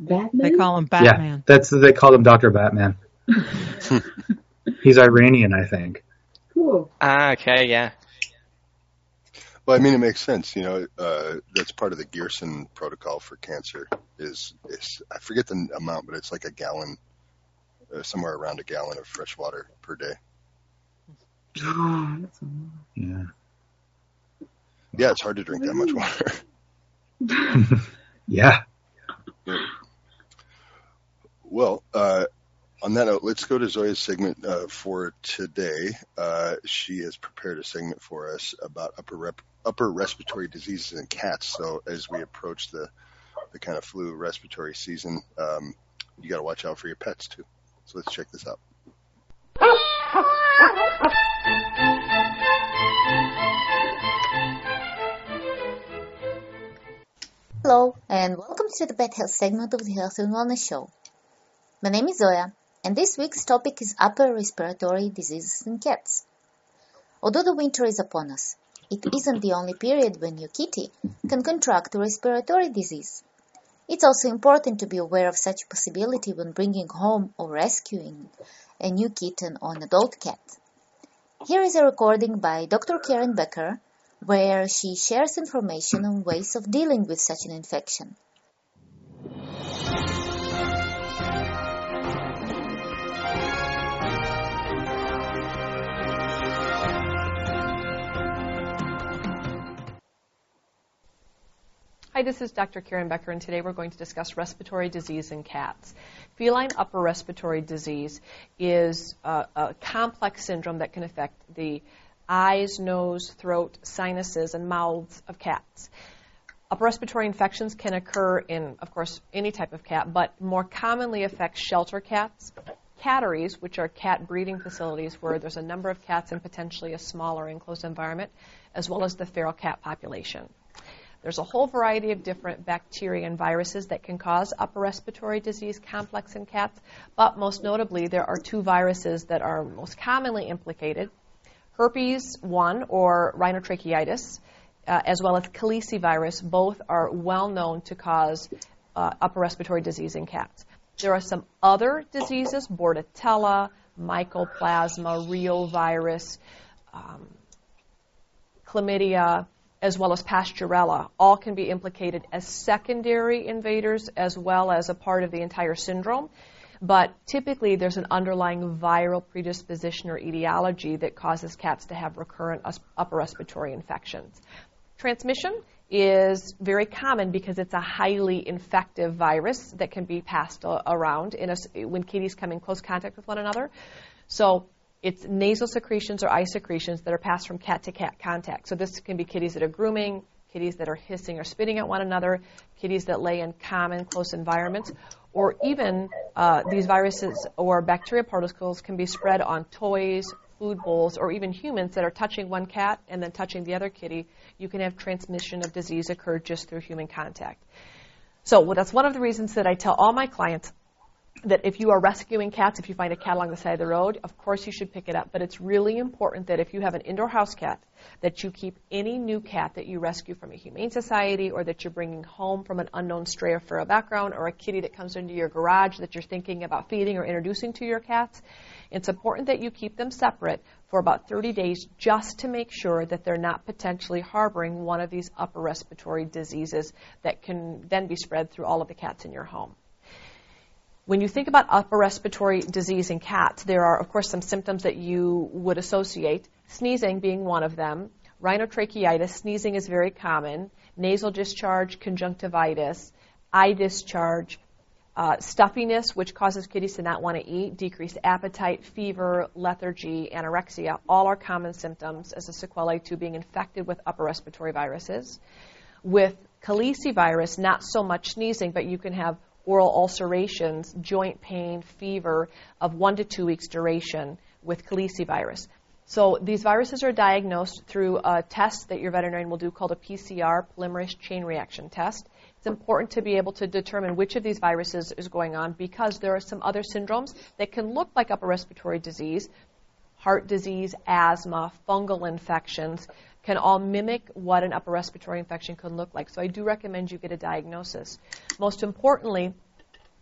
Batman? They call him Batman. Yeah, that's they called him Doctor Batman. He's Iranian, I think. Cool. Ah, okay, yeah. Well, I mean, it makes sense. You know, uh, that's part of the Gerson protocol for cancer. Is is I forget the amount, but it's like a gallon, uh, somewhere around a gallon of fresh water per day. Ah, that's a lot. Yeah. Yeah, it's hard to drink that much water. Yeah. Well, uh, on that note, let's go to Zoya's segment uh, for today. Uh, she has prepared a segment for us about upper rep- upper respiratory diseases in cats. So as we approach the the kind of flu respiratory season, um, you got to watch out for your pets too. So let's check this out. Hello, and welcome to the Pet Health segment of the Health and Wellness Show. My name is Zoya, and this week's topic is upper respiratory diseases in cats. Although the winter is upon us, it isn't the only period when your kitty can contract a respiratory disease. It's also important to be aware of such a possibility when bringing home or rescuing a new kitten or an adult cat. Here is a recording by Dr. Karen Becker where she shares information on ways of dealing with such an infection. Hi, this is Dr. Karen Becker, and today we're going to discuss respiratory disease in cats. Feline upper respiratory disease is a, a, complex syndrome that can affect the eyes, nose, throat, sinuses, and mouths of cats. Upper respiratory infections can occur in, of course, any type of cat, but more commonly affect shelter cats, catteries, which are cat breeding facilities where there's a number of cats in potentially a smaller enclosed environment, as well as the feral cat population. There's a whole variety of different bacteria and viruses that can cause upper respiratory disease complex in cats, but most notably, there are two viruses that are most commonly implicated herpes 1 or rhinotracheitis, uh, as well as calicivirus. Both are well known to cause uh, upper respiratory disease in cats. There are some other diseases, Bordetella, mycoplasma, reovirus, um, chlamydia, as well as Pasteurella, all can be implicated as secondary invaders as well as a part of the entire syndrome. But typically, there's an underlying viral predisposition or etiology that causes cats to have recurrent upper respiratory infections. Transmission is very common because it's a highly infective virus that can be passed around a, when kitties come in close contact with one another. So it's nasal secretions or eye secretions that are passed from cat to cat contact. So this can be kitties that are grooming, kitties that are hissing or spitting at one another, kitties that lay in common close environments, or even uh, these viruses or bacteria particles can be spread on toys, food bowls, or even humans that are touching one cat and then touching the other kitty. You can have transmission of disease occur just through human contact. So well, that's one of the reasons that I tell all my clients that if you are rescuing cats, if you find a cat along the side of the road, of course you should pick it up. But it's really important that if you have an indoor house cat, that you keep any new cat that you rescue from a humane society or that you're bringing home from an unknown stray or feral background or a kitty that comes into your garage that you're thinking about feeding or introducing to your cats. It's important that you keep them separate for about 30 days just to make sure that they're not potentially harboring one of these upper respiratory diseases that can then be spread through all of the cats in your home. When you think about upper respiratory disease in cats, there are, of course, some symptoms that you would associate, sneezing being one of them. Rhinotracheitis, sneezing is very common. Nasal discharge, conjunctivitis, eye discharge, uh, stuffiness, which causes kitties to not want to eat, decreased appetite, fever, lethargy, anorexia, all are common symptoms as a sequelae to being infected with upper respiratory viruses. With calicivirus, not so much sneezing, but you can have oral ulcerations, joint pain, fever of one to two weeks duration with calicivirus. So these viruses are diagnosed through a test that your veterinarian will do called a PCR, polymerase chain reaction test. It's important to be able to determine which of these viruses is going on because there are some other syndromes that can look like upper respiratory disease, heart disease, asthma, fungal infections, can all mimic what an upper respiratory infection could look like. So I do recommend you get a diagnosis. Most importantly,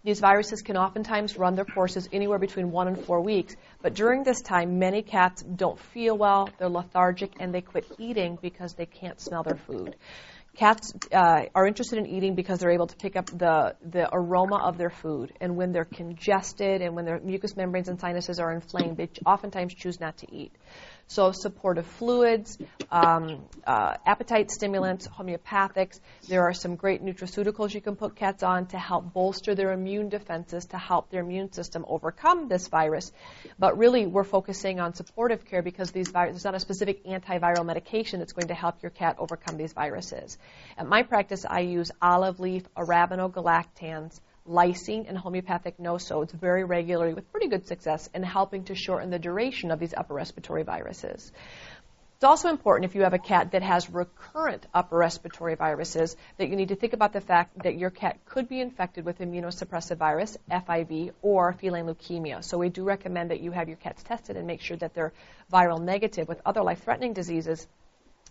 these viruses can oftentimes run their courses anywhere between one and four weeks, but during this time, many cats don't feel well, they're lethargic, and they quit eating because they can't smell their food. Cats uh, are interested in eating because they're able to pick up the, the aroma of their food. And when they're congested and when their mucous membranes and sinuses are inflamed, they oftentimes choose not to eat. So supportive fluids, um, uh, appetite stimulants, homeopathics. There are some great nutraceuticals you can put cats on to help bolster their immune defenses, to help their immune system overcome this virus. But really, we're focusing on supportive care because these vi- there's not a specific antiviral medication that's going to help your cat overcome these viruses. At my practice, I use olive leaf, arabinogalactans, lysine and homeopathic nosodes very regularly with pretty good success in helping to shorten the duration of these upper respiratory viruses. It's also important if you have a cat that has recurrent upper respiratory viruses that you need to think about the fact that your cat could be infected with immunosuppressive virus, FIV, or feline leukemia. So we do recommend that you have your cats tested and make sure that they're viral negative with other life-threatening diseases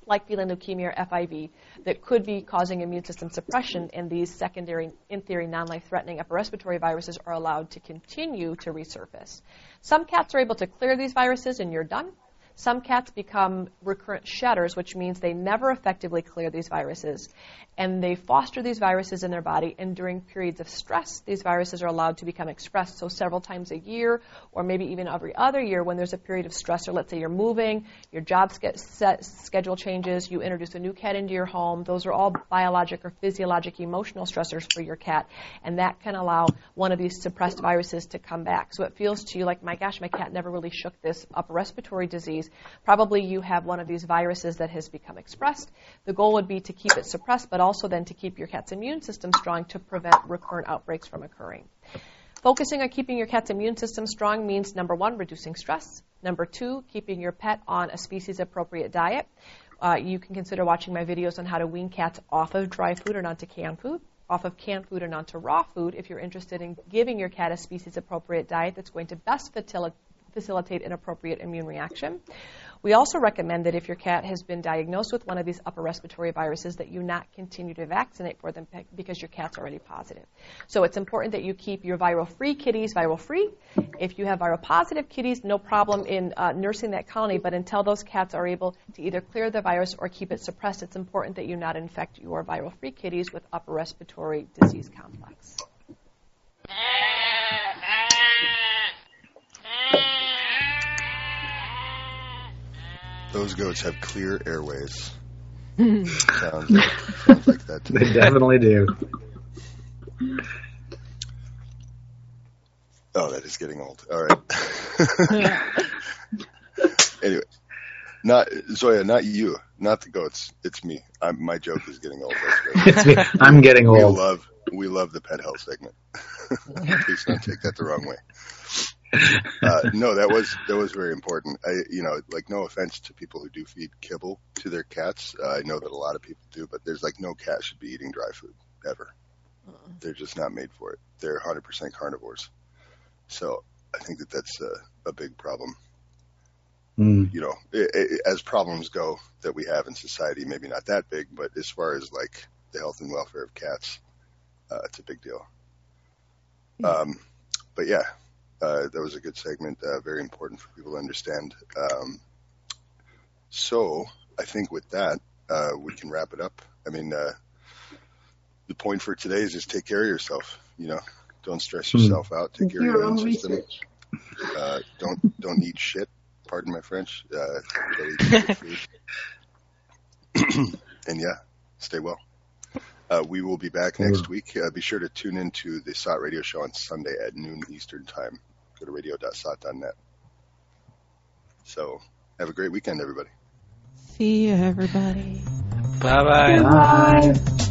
like feline leukemia or FIV that could be causing immune system suppression, and these secondary, in theory, non-life threatening upper respiratory viruses are allowed to continue to resurface. Some cats are able to clear these viruses and you're done. Some cats become recurrent shedders, which means they never effectively clear these viruses. And they foster these viruses in their body, and during periods of stress, these viruses are allowed to become expressed. So, several times a year, or maybe even every other year, when there's a period of stress, or let's say you're moving, your job set, schedule changes, you introduce a new cat into your home, those are all biologic or physiologic emotional stressors for your cat, and that can allow one of these suppressed viruses to come back. So, it feels to you like, my gosh, my cat never really shook this upper respiratory disease Probably you have one of these viruses that has become expressed. The goal would be to keep it suppressed, but also then to keep your cat's immune system strong to prevent recurrent outbreaks from occurring. Focusing on keeping your cat's immune system strong means number one, reducing stress. Number two, keeping your pet on a species appropriate diet. Uh, you can consider watching my videos on how to wean cats off of dry food and onto canned food, off of canned food and onto raw food if you're interested in giving your cat a species appropriate diet that's going to best facilitate an appropriate immune reaction. We also recommend that if your cat has been diagnosed with one of these upper respiratory viruses that you not continue to vaccinate for them because your cat's already positive. So it's important that you keep your viral-free kitties viral-free. If you have viral-positive kitties, no problem in uh, nursing that colony, but until those cats are able to either clear the virus or keep it suppressed, it's important that you not infect your viral-free kitties with upper respiratory disease complex. Those goats have clear airways. sounds, like, sounds like that. To they me. definitely do. Oh, that is getting old. All right. anyway, not Zoya, not you, not the goats. It's me. I'm, my joke is getting old. it's me. I'm getting old. We love we love the pet health segment. Please don't take that the wrong way. uh, no, that was that was very important. I, you know, like no offense to people who do feed kibble to their cats. Uh, I know that a lot of people do, but there's like no cat should be eating dry food ever. Uh-uh. They're just not made for it. They're 100% carnivores. So I think that that's a, a big problem. Mm. You know, it, it, as problems go that we have in society, maybe not that big, but as far as like the health and welfare of cats, uh, it's a big deal. Um, but yeah, uh, that was a good segment, uh, very important for people to understand. Um, so I think with that, uh, we can wrap it up. I mean, uh, the point for today is just take care of yourself. You know, don't stress hmm. yourself out. Take care of your own system. Uh, don't don't eat shit. Pardon my French. Uh, and yeah, stay well. Uh, we will be back next week. Uh, be sure to tune into the SOTT radio show on Sunday at noon Eastern Time. Go to radio.sott.net. So have a great weekend, everybody. See you, everybody. Bye-bye. Bye.